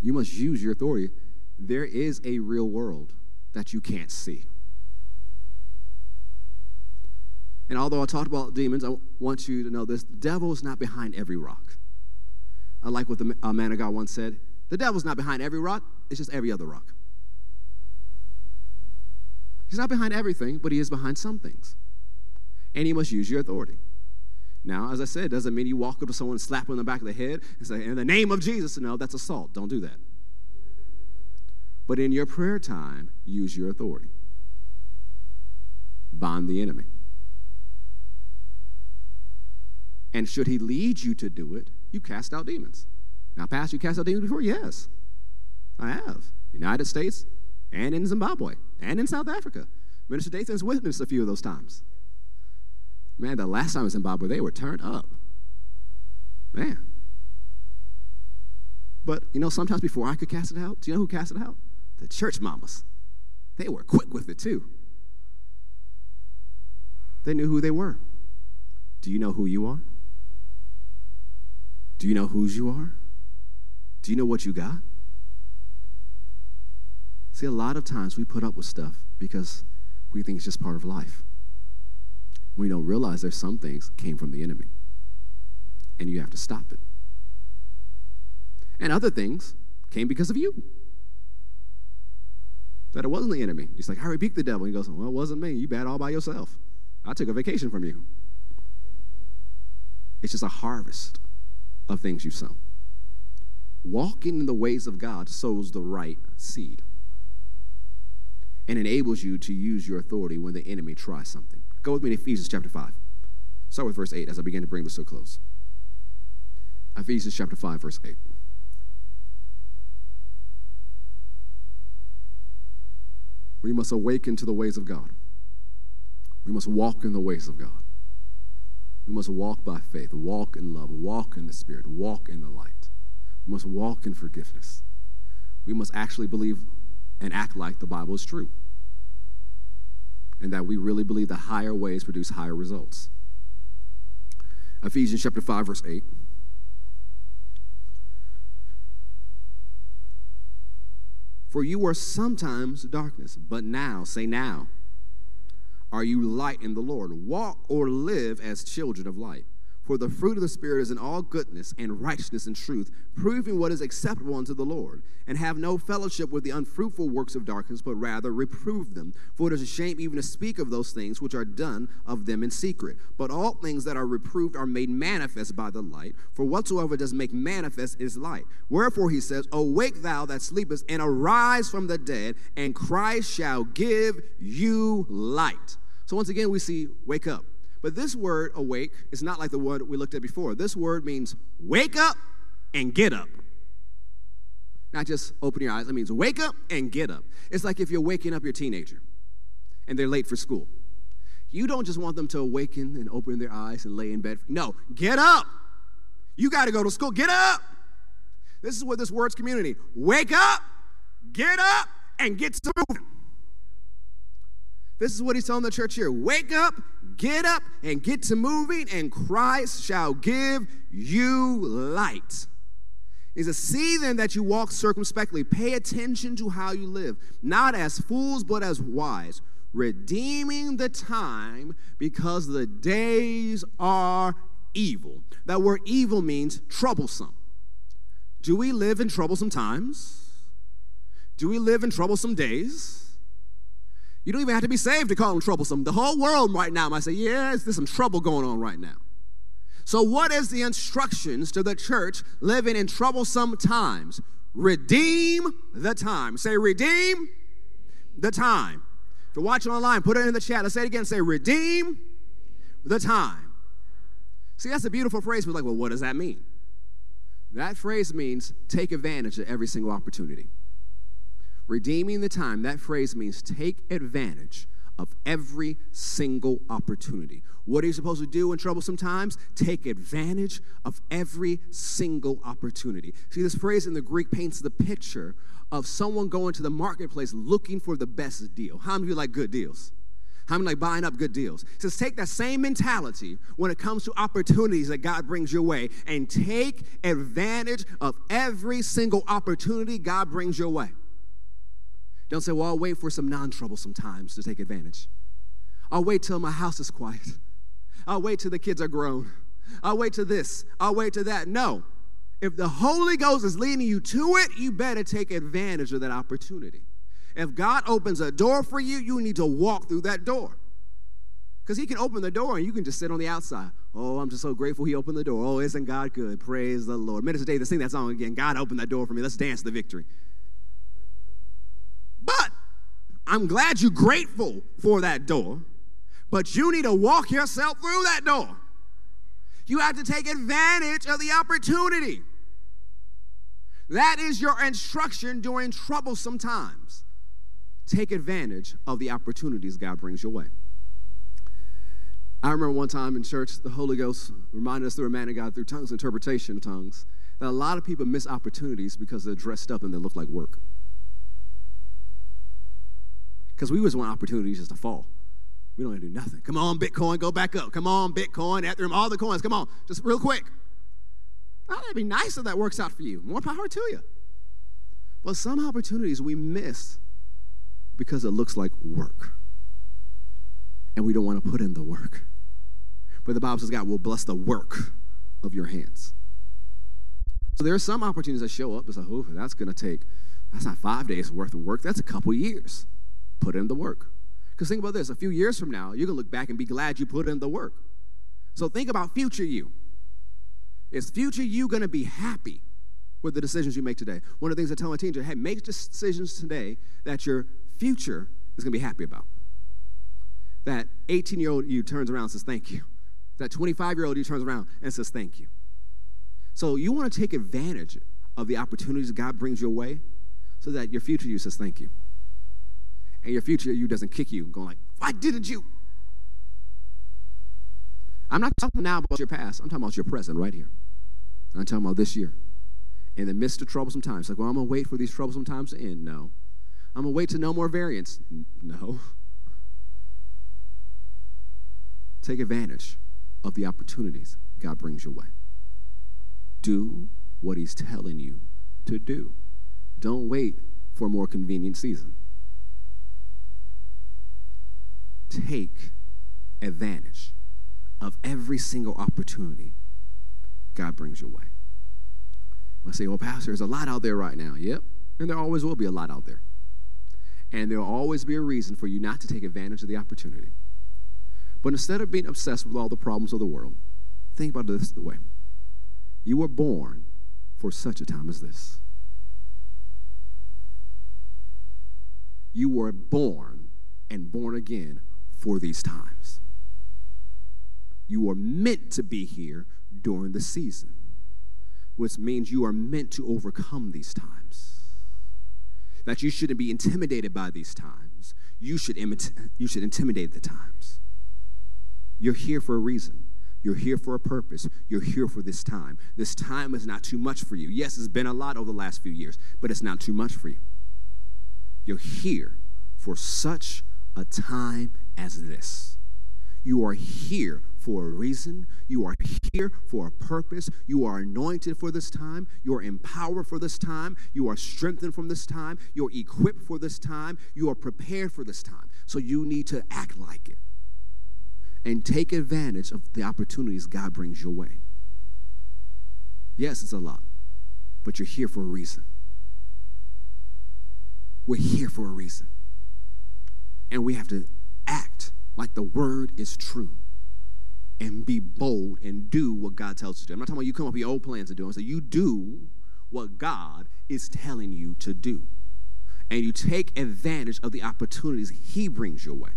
[SPEAKER 2] You must use your authority. There is a real world that you can't see. And although I talked about demons, I want you to know this the devil is not behind every rock. I like what the man of God once said the devil's not behind every rock, it's just every other rock. He's not behind everything, but he is behind some things. And you must use your authority. Now, as I said, doesn't mean you walk up to someone and slap them in the back of the head and say, In the name of Jesus. No, that's assault. Don't do that. But in your prayer time, use your authority. Bind the enemy. And should he lead you to do it, you cast out demons. Now, Pastor, you cast out demons before? Yes, I have. United States and in Zimbabwe and in South Africa. Minister Dathan's witnessed a few of those times. Man, the last time in Zimbabwe, they were turned up. Man. But, you know, sometimes before I could cast it out, do you know who cast it out? The church mamas. They were quick with it too. They knew who they were. Do you know who you are? Do you know whose you are? Do you know what you got? See, a lot of times we put up with stuff because we think it's just part of life. We don't realize there's some things came from the enemy. And you have to stop it. And other things came because of you. That it wasn't the enemy. He's like, I rebuked the devil. He goes, Well, it wasn't me. You bad all by yourself. I took a vacation from you. It's just a harvest of things you sow. Walking in the ways of God sows the right seed and enables you to use your authority when the enemy tries something. Go with me to Ephesians chapter 5. Start with verse 8 as I begin to bring this to a close. Ephesians chapter 5, verse 8. We must awaken to the ways of God. We must walk in the ways of God. We must walk by faith, walk in love, walk in the Spirit, walk in the light. We must walk in forgiveness. We must actually believe and act like the Bible is true. And that we really believe the higher ways produce higher results. Ephesians chapter 5, verse 8. For you were sometimes darkness, but now, say now, are you light in the Lord? Walk or live as children of light. For the fruit of the Spirit is in all goodness and righteousness and truth, proving what is acceptable unto the Lord. And have no fellowship with the unfruitful works of darkness, but rather reprove them. For it is a shame even to speak of those things which are done of them in secret. But all things that are reproved are made manifest by the light. For whatsoever does make manifest is light. Wherefore he says, Awake thou that sleepest, and arise from the dead, and Christ shall give you light. So once again, we see wake up. But this word, awake, is not like the word we looked at before. This word means wake up and get up. Not just open your eyes, it means wake up and get up. It's like if you're waking up your teenager and they're late for school. You don't just want them to awaken and open their eyes and lay in bed. No, get up. You got to go to school. Get up. This is what this word's community. Wake up, get up, and get to moving. This is what he's telling the church here. Wake up, get up, and get to moving, and Christ shall give you light. He says, See then that you walk circumspectly. Pay attention to how you live, not as fools, but as wise, redeeming the time because the days are evil. That word evil means troublesome. Do we live in troublesome times? Do we live in troublesome days? You don't even have to be saved to call them troublesome. The whole world right now might say, yes, there's some trouble going on right now. So, what is the instructions to the church living in troublesome times? Redeem the time. Say, redeem the time. If you're watching online, put it in the chat. Let's say it again. Say, redeem the time. See, that's a beautiful phrase. We're like, well, what does that mean? That phrase means take advantage of every single opportunity. Redeeming the time, that phrase means take advantage of every single opportunity. What are you supposed to do in troublesome times? Take advantage of every single opportunity. See, this phrase in the Greek paints the picture of someone going to the marketplace looking for the best deal. How many of you like good deals? How many like buying up good deals? It says take that same mentality when it comes to opportunities that God brings your way and take advantage of every single opportunity God brings your way. Don't say, well, I'll wait for some non troublesome times to take advantage. I'll wait till my house is quiet. I'll wait till the kids are grown. I'll wait till this. I'll wait till that. No. If the Holy Ghost is leading you to it, you better take advantage of that opportunity. If God opens a door for you, you need to walk through that door. Because He can open the door and you can just sit on the outside. Oh, I'm just so grateful He opened the door. Oh, isn't God good? Praise the Lord. Minister David, sing that song again. God opened that door for me. Let's dance the victory. But I'm glad you're grateful for that door, but you need to walk yourself through that door. You have to take advantage of the opportunity. That is your instruction during troublesome times. Take advantage of the opportunities God brings your way. I remember one time in church, the Holy Ghost reminded us through a man of God, through tongues, interpretation of tongues, that a lot of people miss opportunities because they're dressed up and they look like work. Because we always want opportunities just to fall. We don't want to do nothing. Come on, Bitcoin, go back up. Come on, Bitcoin, Ethereum, all the coins. Come on, just real quick. Oh, that'd be nice if that works out for you. More power to you. But some opportunities we miss because it looks like work. And we don't want to put in the work. But the Bible says God will bless the work of your hands. So there are some opportunities that show up. It's like, oh, that's going to take, that's not five days worth of work. That's a couple years. Put in the work. Because think about this a few years from now, you're going to look back and be glad you put in the work. So think about future you. Is future you going to be happy with the decisions you make today? One of the things I tell my is hey, make decisions today that your future is going to be happy about. That 18 year old you turns around and says, thank you. That 25 year old you turns around and says, thank you. So you want to take advantage of the opportunities God brings your way so that your future you says, thank you and your future you doesn't kick you, going like, why didn't you? I'm not talking now about your past. I'm talking about your present right here. I'm talking about this year. In the midst of troublesome times. Like, well, I'm going to wait for these troublesome times to end. No. I'm going to wait to no more variants. No. Take advantage of the opportunities God brings your way. Do what He's telling you to do. Don't wait for a more convenient season. Take advantage of every single opportunity God brings your way. I say, well, Pastor, there's a lot out there right now. Yep. And there always will be a lot out there. And there will always be a reason for you not to take advantage of the opportunity. But instead of being obsessed with all the problems of the world, think about it this way you were born for such a time as this. You were born and born again for these times. You are meant to be here during the season, which means you are meant to overcome these times. That you shouldn't be intimidated by these times. You should, imit- you should intimidate the times. You're here for a reason. You're here for a purpose. You're here for this time. This time is not too much for you. Yes, it's been a lot over the last few years, but it's not too much for you. You're here for such a time as this. You are here for a reason. You are here for a purpose. You are anointed for this time. You are empowered for this time. You are strengthened from this time. You're equipped for this time. You are prepared for this time. So you need to act like it and take advantage of the opportunities God brings your way. Yes, it's a lot, but you're here for a reason. We're here for a reason. And we have to act like the word is true and be bold and do what God tells you to do. I'm not talking about you come up with your old plans to do. I'm saying you do what God is telling you to do. And you take advantage of the opportunities He brings your way.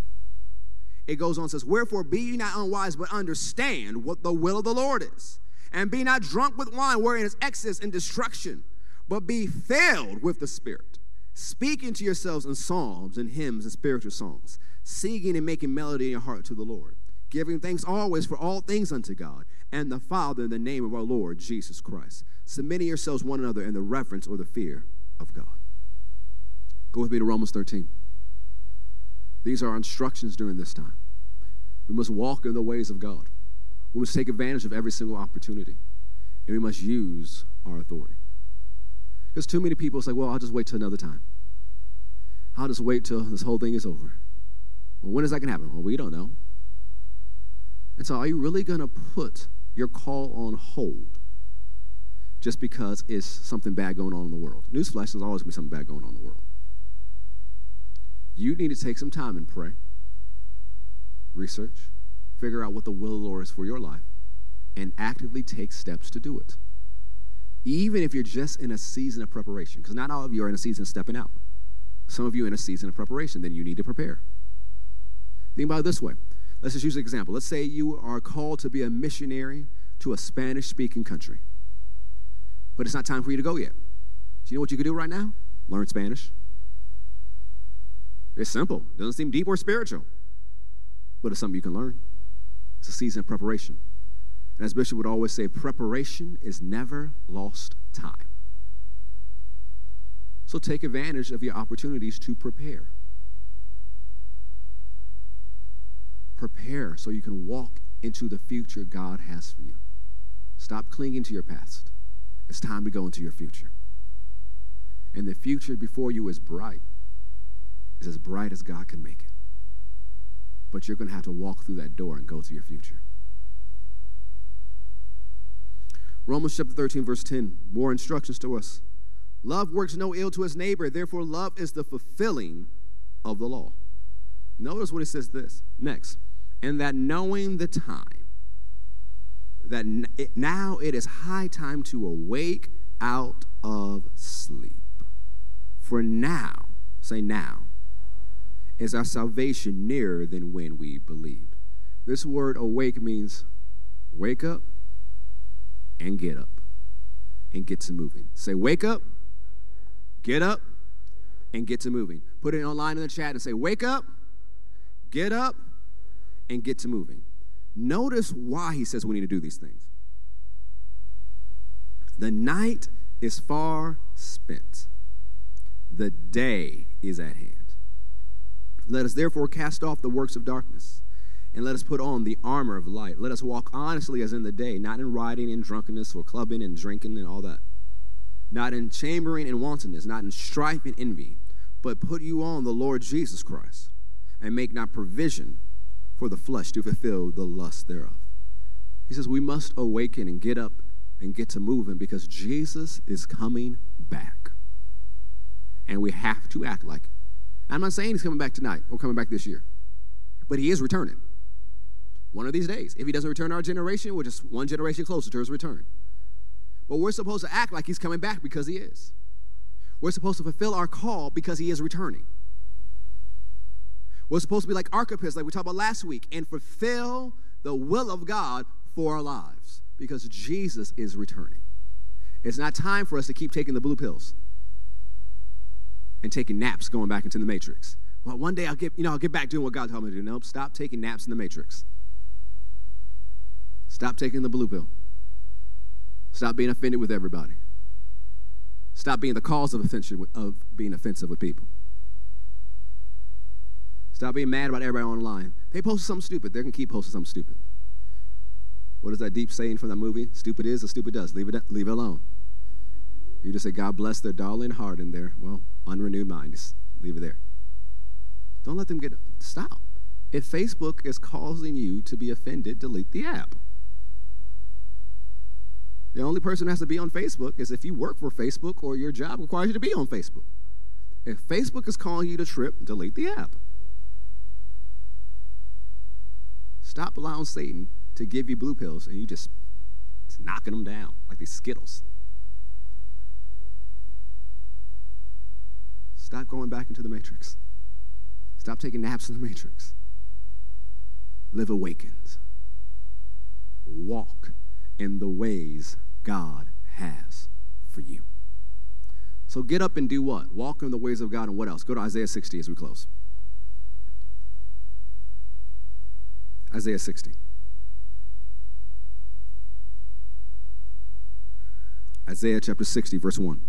[SPEAKER 2] It goes on says, Wherefore be ye not unwise, but understand what the will of the Lord is. And be not drunk with wine, wherein is excess and destruction, but be filled with the Spirit speaking to yourselves in psalms and hymns and spiritual songs, singing and making melody in your heart to the Lord, giving thanks always for all things unto God and the Father in the name of our Lord Jesus Christ, submitting yourselves one another in the reverence or the fear of God. Go with me to Romans 13. These are instructions during this time. We must walk in the ways of God. We must take advantage of every single opportunity. And we must use our authority. Because too many people say, well, I'll just wait till another time. I'll just wait till this whole thing is over. Well, when is that going to happen? Well, we don't know. And so, are you really going to put your call on hold just because it's something bad going on in the world? Newsflash, there's always going to be something bad going on in the world. You need to take some time and pray, research, figure out what the will of the Lord is for your life, and actively take steps to do it. Even if you're just in a season of preparation, because not all of you are in a season of stepping out. Some of you in a season of preparation, then you need to prepare. Think about it this way. Let's just use an example. Let's say you are called to be a missionary to a Spanish speaking country, but it's not time for you to go yet. Do you know what you could do right now? Learn Spanish. It's simple, it doesn't seem deep or spiritual, but it's something you can learn. It's a season of preparation. And as Bishop would always say, preparation is never lost time. So take advantage of your opportunities to prepare. Prepare so you can walk into the future God has for you. Stop clinging to your past. It's time to go into your future. And the future before you is bright. It's as bright as God can make it. But you're going to have to walk through that door and go to your future. Romans chapter 13, verse 10, more instructions to us. Love works no ill to his neighbor, therefore, love is the fulfilling of the law. Notice what he says this next. And that knowing the time, that now it is high time to awake out of sleep. For now, say now, is our salvation nearer than when we believed. This word awake means wake up and get up and get to moving. Say, wake up, get up, and get to moving. Put it online in the chat and say, wake up, get up, and get to moving. Notice why he says we need to do these things. The night is far spent, the day is at hand. Let us therefore cast off the works of darkness and let us put on the armor of light. Let us walk honestly as in the day, not in rioting and drunkenness or clubbing and drinking and all that, not in chambering and wantonness, not in strife and envy, but put you on the Lord Jesus Christ and make not provision for the flesh to fulfill the lust thereof. He says we must awaken and get up and get to moving because Jesus is coming back. And we have to act like it. I'm not saying he's coming back tonight or coming back this year, but he is returning one of these days. If he doesn't return our generation, we're just one generation closer to his return. But we're supposed to act like he's coming back because he is. We're supposed to fulfill our call because he is returning. We're supposed to be like Archippus, like we talked about last week, and fulfill the will of God for our lives because Jesus is returning. It's not time for us to keep taking the blue pills and taking naps going back into the matrix. Well, one day I'll get, you know, I'll get back doing what God told me to do. Nope, stop taking naps in the matrix. Stop taking the blue pill. Stop being offended with everybody. Stop being the cause of offension of being offensive with people. Stop being mad about everybody online. They posted something stupid. They're gonna keep posting something stupid. What is that deep saying from that movie? Stupid is, or stupid does. Leave it, leave it alone. You just say, God bless their darling heart in there. Well, unrenewed mind. Just leave it there. Don't let them get stop. If Facebook is causing you to be offended, delete the app. The only person who has to be on Facebook is if you work for Facebook or your job requires you to be on Facebook. If Facebook is calling you to trip, delete the app. Stop allowing Satan to give you blue pills and you just knocking them down like these Skittles. Stop going back into the matrix. Stop taking naps in the matrix. Live awakened. Walk in the ways God has for you. So get up and do what? Walk in the ways of God and what else? Go to Isaiah 60 as we close. Isaiah 60. Isaiah chapter 60, verse 1.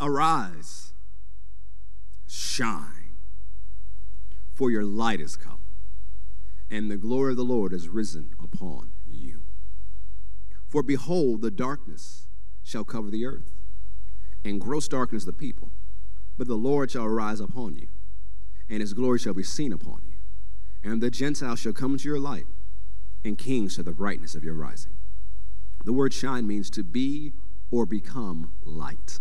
[SPEAKER 2] Arise, shine, for your light is come, and the glory of the Lord is risen upon you. For behold, the darkness shall cover the earth, and gross darkness the people. But the Lord shall arise upon you, and his glory shall be seen upon you. And the Gentiles shall come to your light, and kings to the brightness of your rising. The word shine means to be or become light.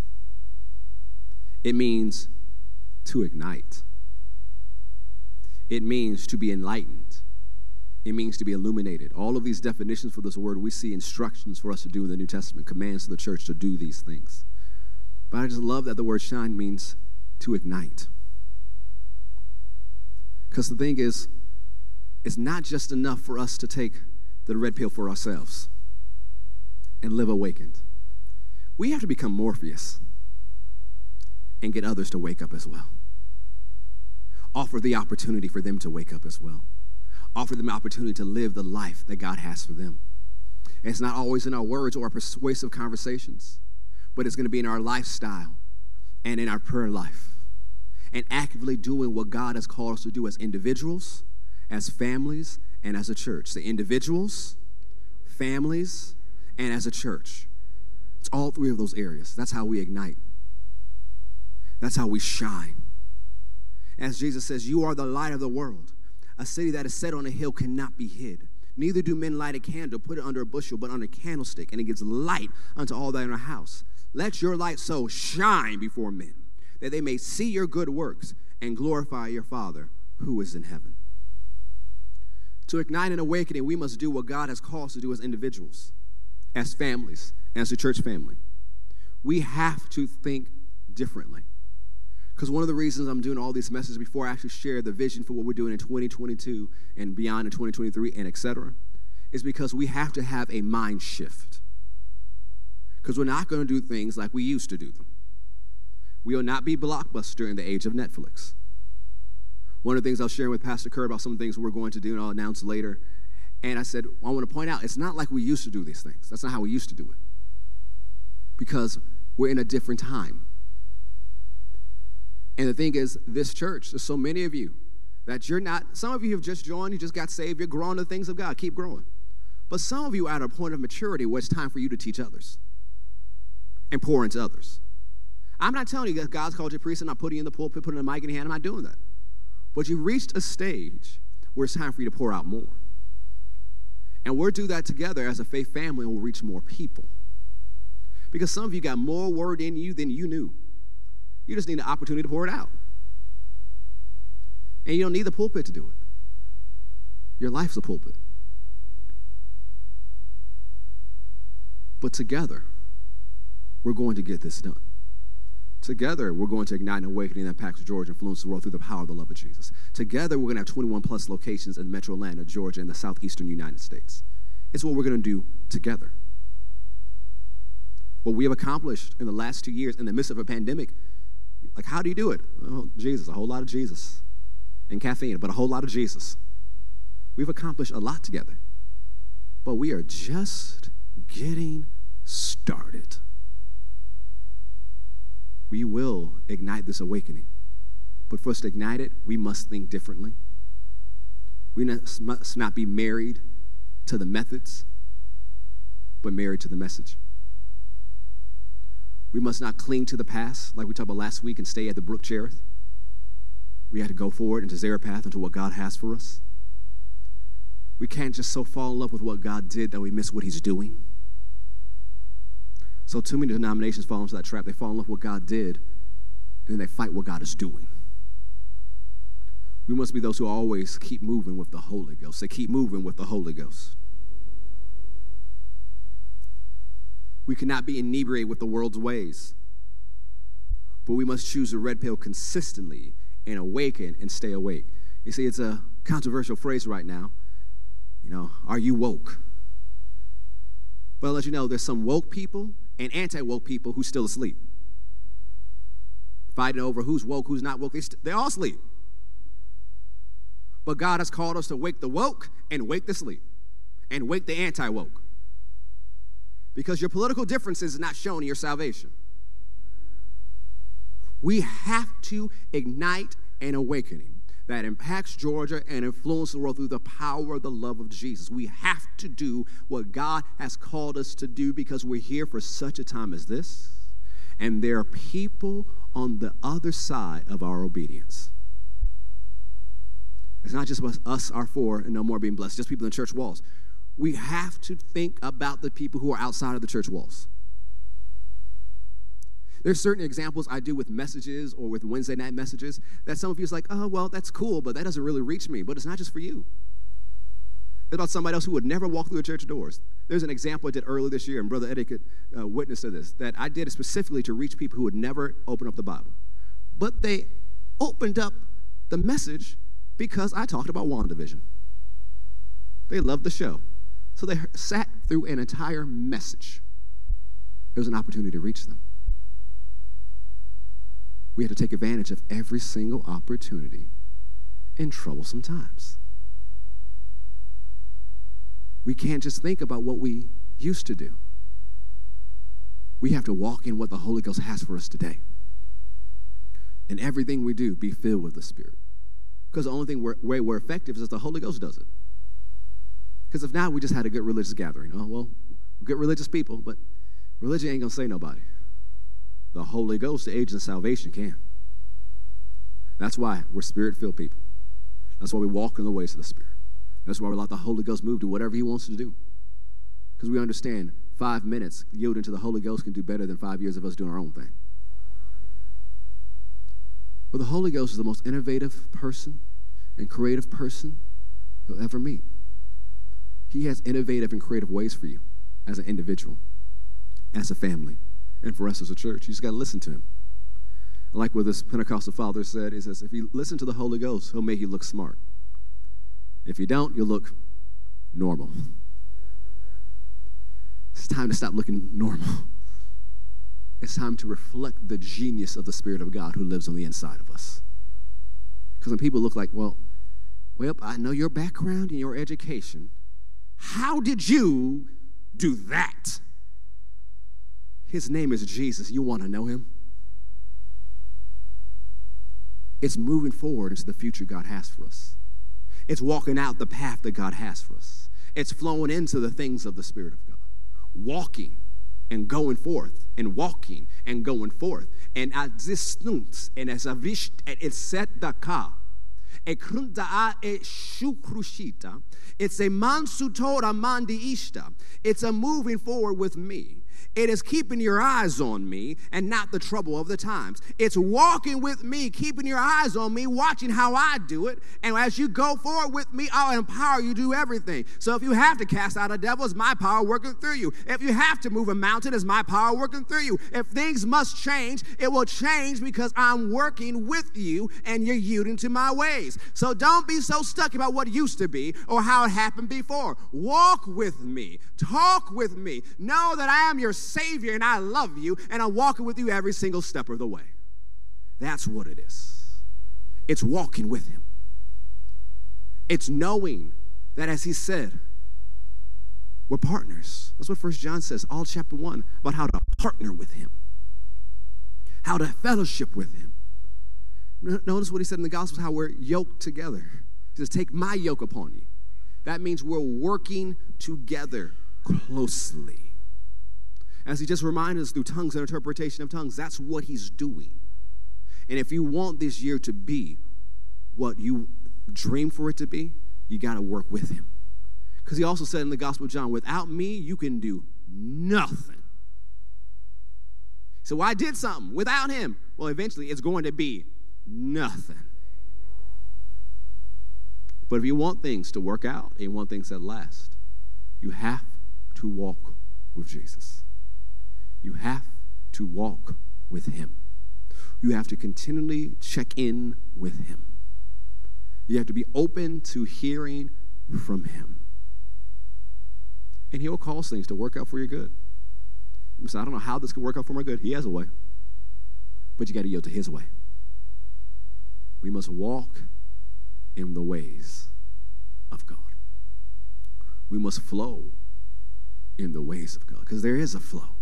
[SPEAKER 2] It means to ignite. It means to be enlightened. It means to be illuminated. All of these definitions for this word, we see instructions for us to do in the New Testament, commands to the church to do these things. But I just love that the word shine means to ignite. Because the thing is, it's not just enough for us to take the red pill for ourselves and live awakened. We have to become Morpheus and get others to wake up as well. Offer the opportunity for them to wake up as well. Offer them the opportunity to live the life that God has for them. And it's not always in our words or our persuasive conversations, but it's going to be in our lifestyle and in our prayer life and actively doing what God has called us to do as individuals, as families, and as a church. The individuals, families, and as a church. It's all three of those areas. That's how we ignite. That's how we shine. As Jesus says, You are the light of the world. A city that is set on a hill cannot be hid. Neither do men light a candle, put it under a bushel, but on a candlestick, and it gives light unto all that in a house. Let your light so shine before men that they may see your good works and glorify your Father who is in heaven. To ignite an awakening, we must do what God has called us to do as individuals, as families, as a church family. We have to think differently. Because one of the reasons I'm doing all these messages before I actually share the vision for what we're doing in 2022 and beyond in 2023 and etc., is because we have to have a mind shift. Because we're not going to do things like we used to do them. We will not be blockbuster in the age of Netflix. One of the things I was sharing with Pastor Kurt about some things we're going to do, and I'll announce later. And I said, I want to point out, it's not like we used to do these things. That's not how we used to do it. Because we're in a different time. And the thing is, this church, there's so many of you that you're not, some of you have just joined, you just got saved, you're growing the things of God. Keep growing. But some of you are at a point of maturity where it's time for you to teach others and pour into others. I'm not telling you that God's called you a priest and not putting you in the pulpit, putting a mic in your hand. I'm not doing that. But you've reached a stage where it's time for you to pour out more. And we'll do that together as a faith family and we'll reach more people. Because some of you got more word in you than you knew. You just need an opportunity to pour it out. And you don't need the pulpit to do it. Your life's a pulpit. But together, we're going to get this done. Together, we're going to ignite an awakening that impacts Georgia, influences the world through the power of the love of Jesus. Together, we're going to have 21 plus locations in metro Atlanta, Georgia, and the southeastern United States. It's what we're going to do together. What we have accomplished in the last two years in the midst of a pandemic, like, how do you do it? Well, Jesus, a whole lot of Jesus. And caffeine, but a whole lot of Jesus. We've accomplished a lot together. But we are just getting started we will ignite this awakening. But for us to ignite it, we must think differently. We must not be married to the methods, but married to the message. We must not cling to the past, like we talked about last week, and stay at the brook Cherith. We have to go forward into Zarephath, into what God has for us. We can't just so fall in love with what God did that we miss what He's doing. So too many denominations fall into that trap. They fall in love with what God did, and then they fight what God is doing. We must be those who always keep moving with the Holy Ghost. They keep moving with the Holy Ghost. We cannot be inebriated with the world's ways, but we must choose the red pill consistently and awaken and stay awake. You see, it's a controversial phrase right now. You know, are you woke? But I'll let you know there's some woke people and anti woke people who's still asleep. Fighting over who's woke, who's not woke. They st- they're all asleep. But God has called us to wake the woke and wake the sleep and wake the anti woke. Because your political differences is not showing your salvation. We have to ignite an awakening that impacts Georgia and influences the world through the power of the love of Jesus. We have to do what God has called us to do because we're here for such a time as this. And there are people on the other side of our obedience. It's not just us, our four, and no more being blessed, just people in church walls. We have to think about the people who are outside of the church walls. There's certain examples I do with messages or with Wednesday night messages that some of you is like, oh, well, that's cool, but that doesn't really reach me. But it's not just for you. It's about somebody else who would never walk through the church doors. There's an example I did earlier this year, and Brother Eddie could uh, witness to this, that I did specifically to reach people who would never open up the Bible. But they opened up the message because I talked about WandaVision. They loved the show. So they sat through an entire message. It was an opportunity to reach them. We have to take advantage of every single opportunity in troublesome times. We can't just think about what we used to do. We have to walk in what the Holy Ghost has for us today. In everything we do, be filled with the Spirit. Because the only thing we're, way we're effective is if the Holy Ghost does it. Because if not, we just had a good religious gathering. Oh, well, good religious people, but religion ain't going to say nobody. The Holy Ghost, the agent of salvation, can. That's why we're spirit filled people. That's why we walk in the ways of the Spirit. That's why we let the Holy Ghost move, do whatever He wants to do. Because we understand five minutes yielding to the Holy Ghost can do better than five years of us doing our own thing. But the Holy Ghost is the most innovative person and creative person you'll ever meet. He has innovative and creative ways for you as an individual, as a family, and for us as a church. You just got to listen to him. I Like what this Pentecostal father said, he says, if you listen to the Holy Ghost, he'll make you look smart. If you don't, you'll look normal. It's time to stop looking normal. It's time to reflect the genius of the Spirit of God who lives on the inside of us. Because when people look like, well, well, I know your background and your education. How did you do that? His name is Jesus. You want to know him? It's moving forward into the future God has for us. It's walking out the path that God has for us. It's flowing into the things of the Spirit of God. Walking and going forth and walking and going forth. And existunt and as a visht et set daka. It's a mansutora mandi ishta. It's a moving forward with me. It is keeping your eyes on me and not the trouble of the times. It's walking with me, keeping your eyes on me, watching how I do it. And as you go forward with me, I'll empower you to do everything. So if you have to cast out a devil, it's my power working through you. If you have to move a mountain, it's my power working through you. If things must change, it will change because I'm working with you and you're yielding to my ways. So don't be so stuck about what used to be or how it happened before. Walk with me, talk with me. Know that I am your Savior and I love you and I'm walking with you every single step of the way. That's what it is. It's walking with Him. It's knowing that, as He said, we're partners. That's what First John says, all chapter 1, about how to partner with Him, how to fellowship with Him. Notice what He said in the Gospels, how we're yoked together. He says, Take my yoke upon you. That means we're working together closely. As he just reminded us through tongues and interpretation of tongues, that's what he's doing. And if you want this year to be what you dream for it to be, you got to work with him. Because he also said in the Gospel of John, without me, you can do nothing. So I did something without him. Well, eventually it's going to be nothing. But if you want things to work out and you want things that last, you have to walk with Jesus. You have to walk with Him. You have to continually check in with Him. You have to be open to hearing from Him. And He'll cause things to work out for your good. You say, I don't know how this can work out for my good. He has a way. But you got to yield to His way. We must walk in the ways of God. We must flow in the ways of God because there is a flow.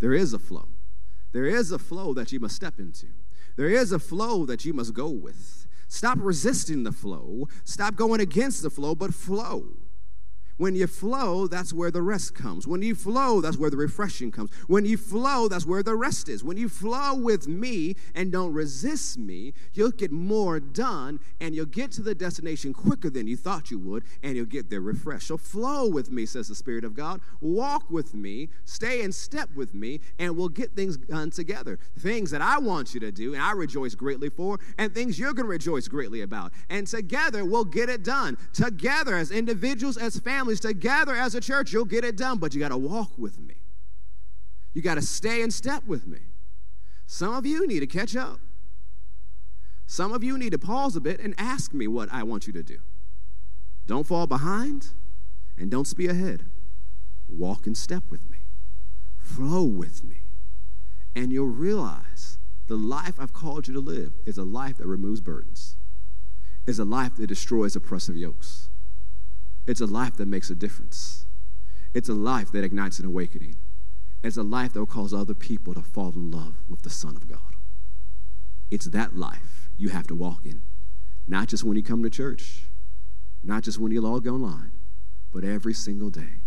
[SPEAKER 2] There is a flow. There is a flow that you must step into. There is a flow that you must go with. Stop resisting the flow. Stop going against the flow, but flow. When you flow, that's where the rest comes. When you flow, that's where the refreshing comes. When you flow, that's where the rest is. When you flow with me and don't resist me, you'll get more done and you'll get to the destination quicker than you thought you would and you'll get there refreshed. So flow with me, says the Spirit of God. Walk with me, stay in step with me, and we'll get things done together. Things that I want you to do and I rejoice greatly for, and things you're going to rejoice greatly about. And together we'll get it done. Together as individuals, as families families together as a church, you'll get it done, but you got to walk with me. You got to stay in step with me. Some of you need to catch up. Some of you need to pause a bit and ask me what I want you to do. Don't fall behind and don't speed ahead. Walk in step with me, flow with me, and you'll realize the life I've called you to live is a life that removes burdens, is a life that destroys oppressive yokes it's a life that makes a difference. It's a life that ignites an awakening. It's a life that will cause other people to fall in love with the Son of God. It's that life you have to walk in, not just when you come to church, not just when you log online, but every single day.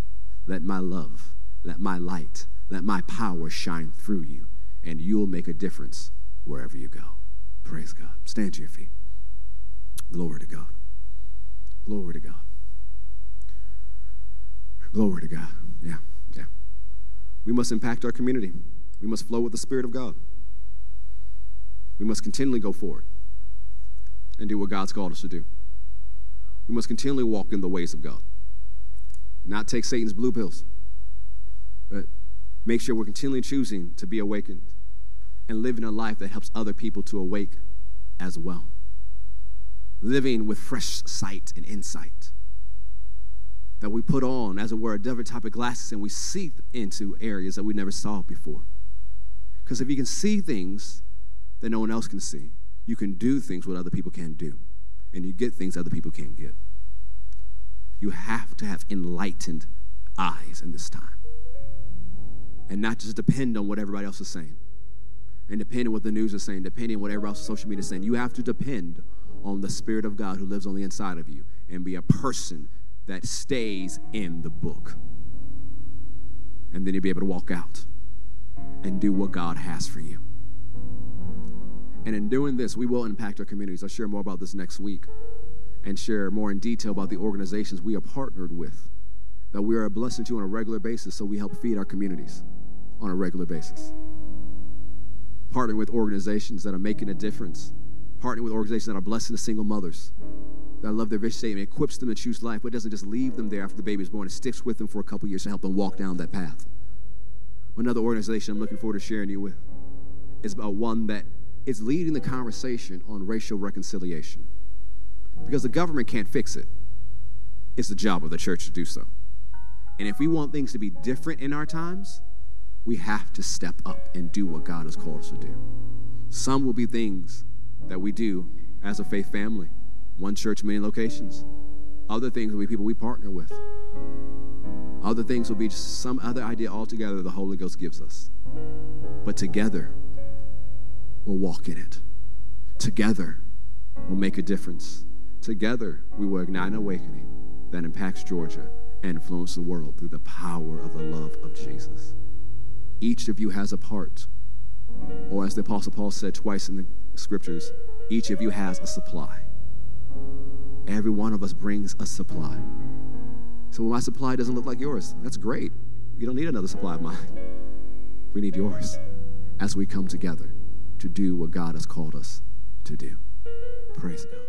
[SPEAKER 2] Let my love, let my light, let my power shine through you, and you'll make a difference wherever you go. Praise God. Stand to your feet. Glory to God. Glory to God. Glory to God. Yeah, yeah. We must impact our community. We must flow with the Spirit of God. We must continually go forward and do what God's called us to do. We must continually walk in the ways of God, not take Satan's blue pills, but make sure we're continually choosing to be awakened and living a life that helps other people to awake as well. Living with fresh sight and insight that we put on, as it were, a different type of glasses and we see into areas that we never saw before. Because if you can see things that no one else can see, you can do things what other people can't do, and you get things other people can't get. You have to have enlightened eyes in this time and not just depend on what everybody else is saying and depend on what the news is saying, depending on what everybody else social media is saying. You have to depend on the Spirit of God who lives on the inside of you and be a person that stays in the book. And then you'll be able to walk out and do what God has for you. And in doing this, we will impact our communities. I'll share more about this next week and share more in detail about the organizations we are partnered with that we are a blessing to on a regular basis so we help feed our communities on a regular basis. Partnering with organizations that are making a difference, partnering with organizations that are blessing the single mothers, I love their vision statement. It equips them to choose life, but doesn't just leave them there after the baby is born. It sticks with them for a couple years to help them walk down that path. Another organization I'm looking forward to sharing you with is about one that is leading the conversation on racial reconciliation. Because the government can't fix it. It's the job of the church to do so. And if we want things to be different in our times, we have to step up and do what God has called us to do. Some will be things that we do as a faith family one church, many locations. Other things will be people we partner with. Other things will be some other idea altogether the Holy Ghost gives us. But together, we'll walk in it. Together, we'll make a difference. Together, we will ignite an awakening that impacts Georgia and influences the world through the power of the love of Jesus. Each of you has a part. Or as the Apostle Paul said twice in the scriptures, each of you has a supply. Every one of us brings a supply. So when my supply doesn't look like yours, that's great. You don't need another supply of mine. We need yours as we come together to do what God has called us to do. Praise God.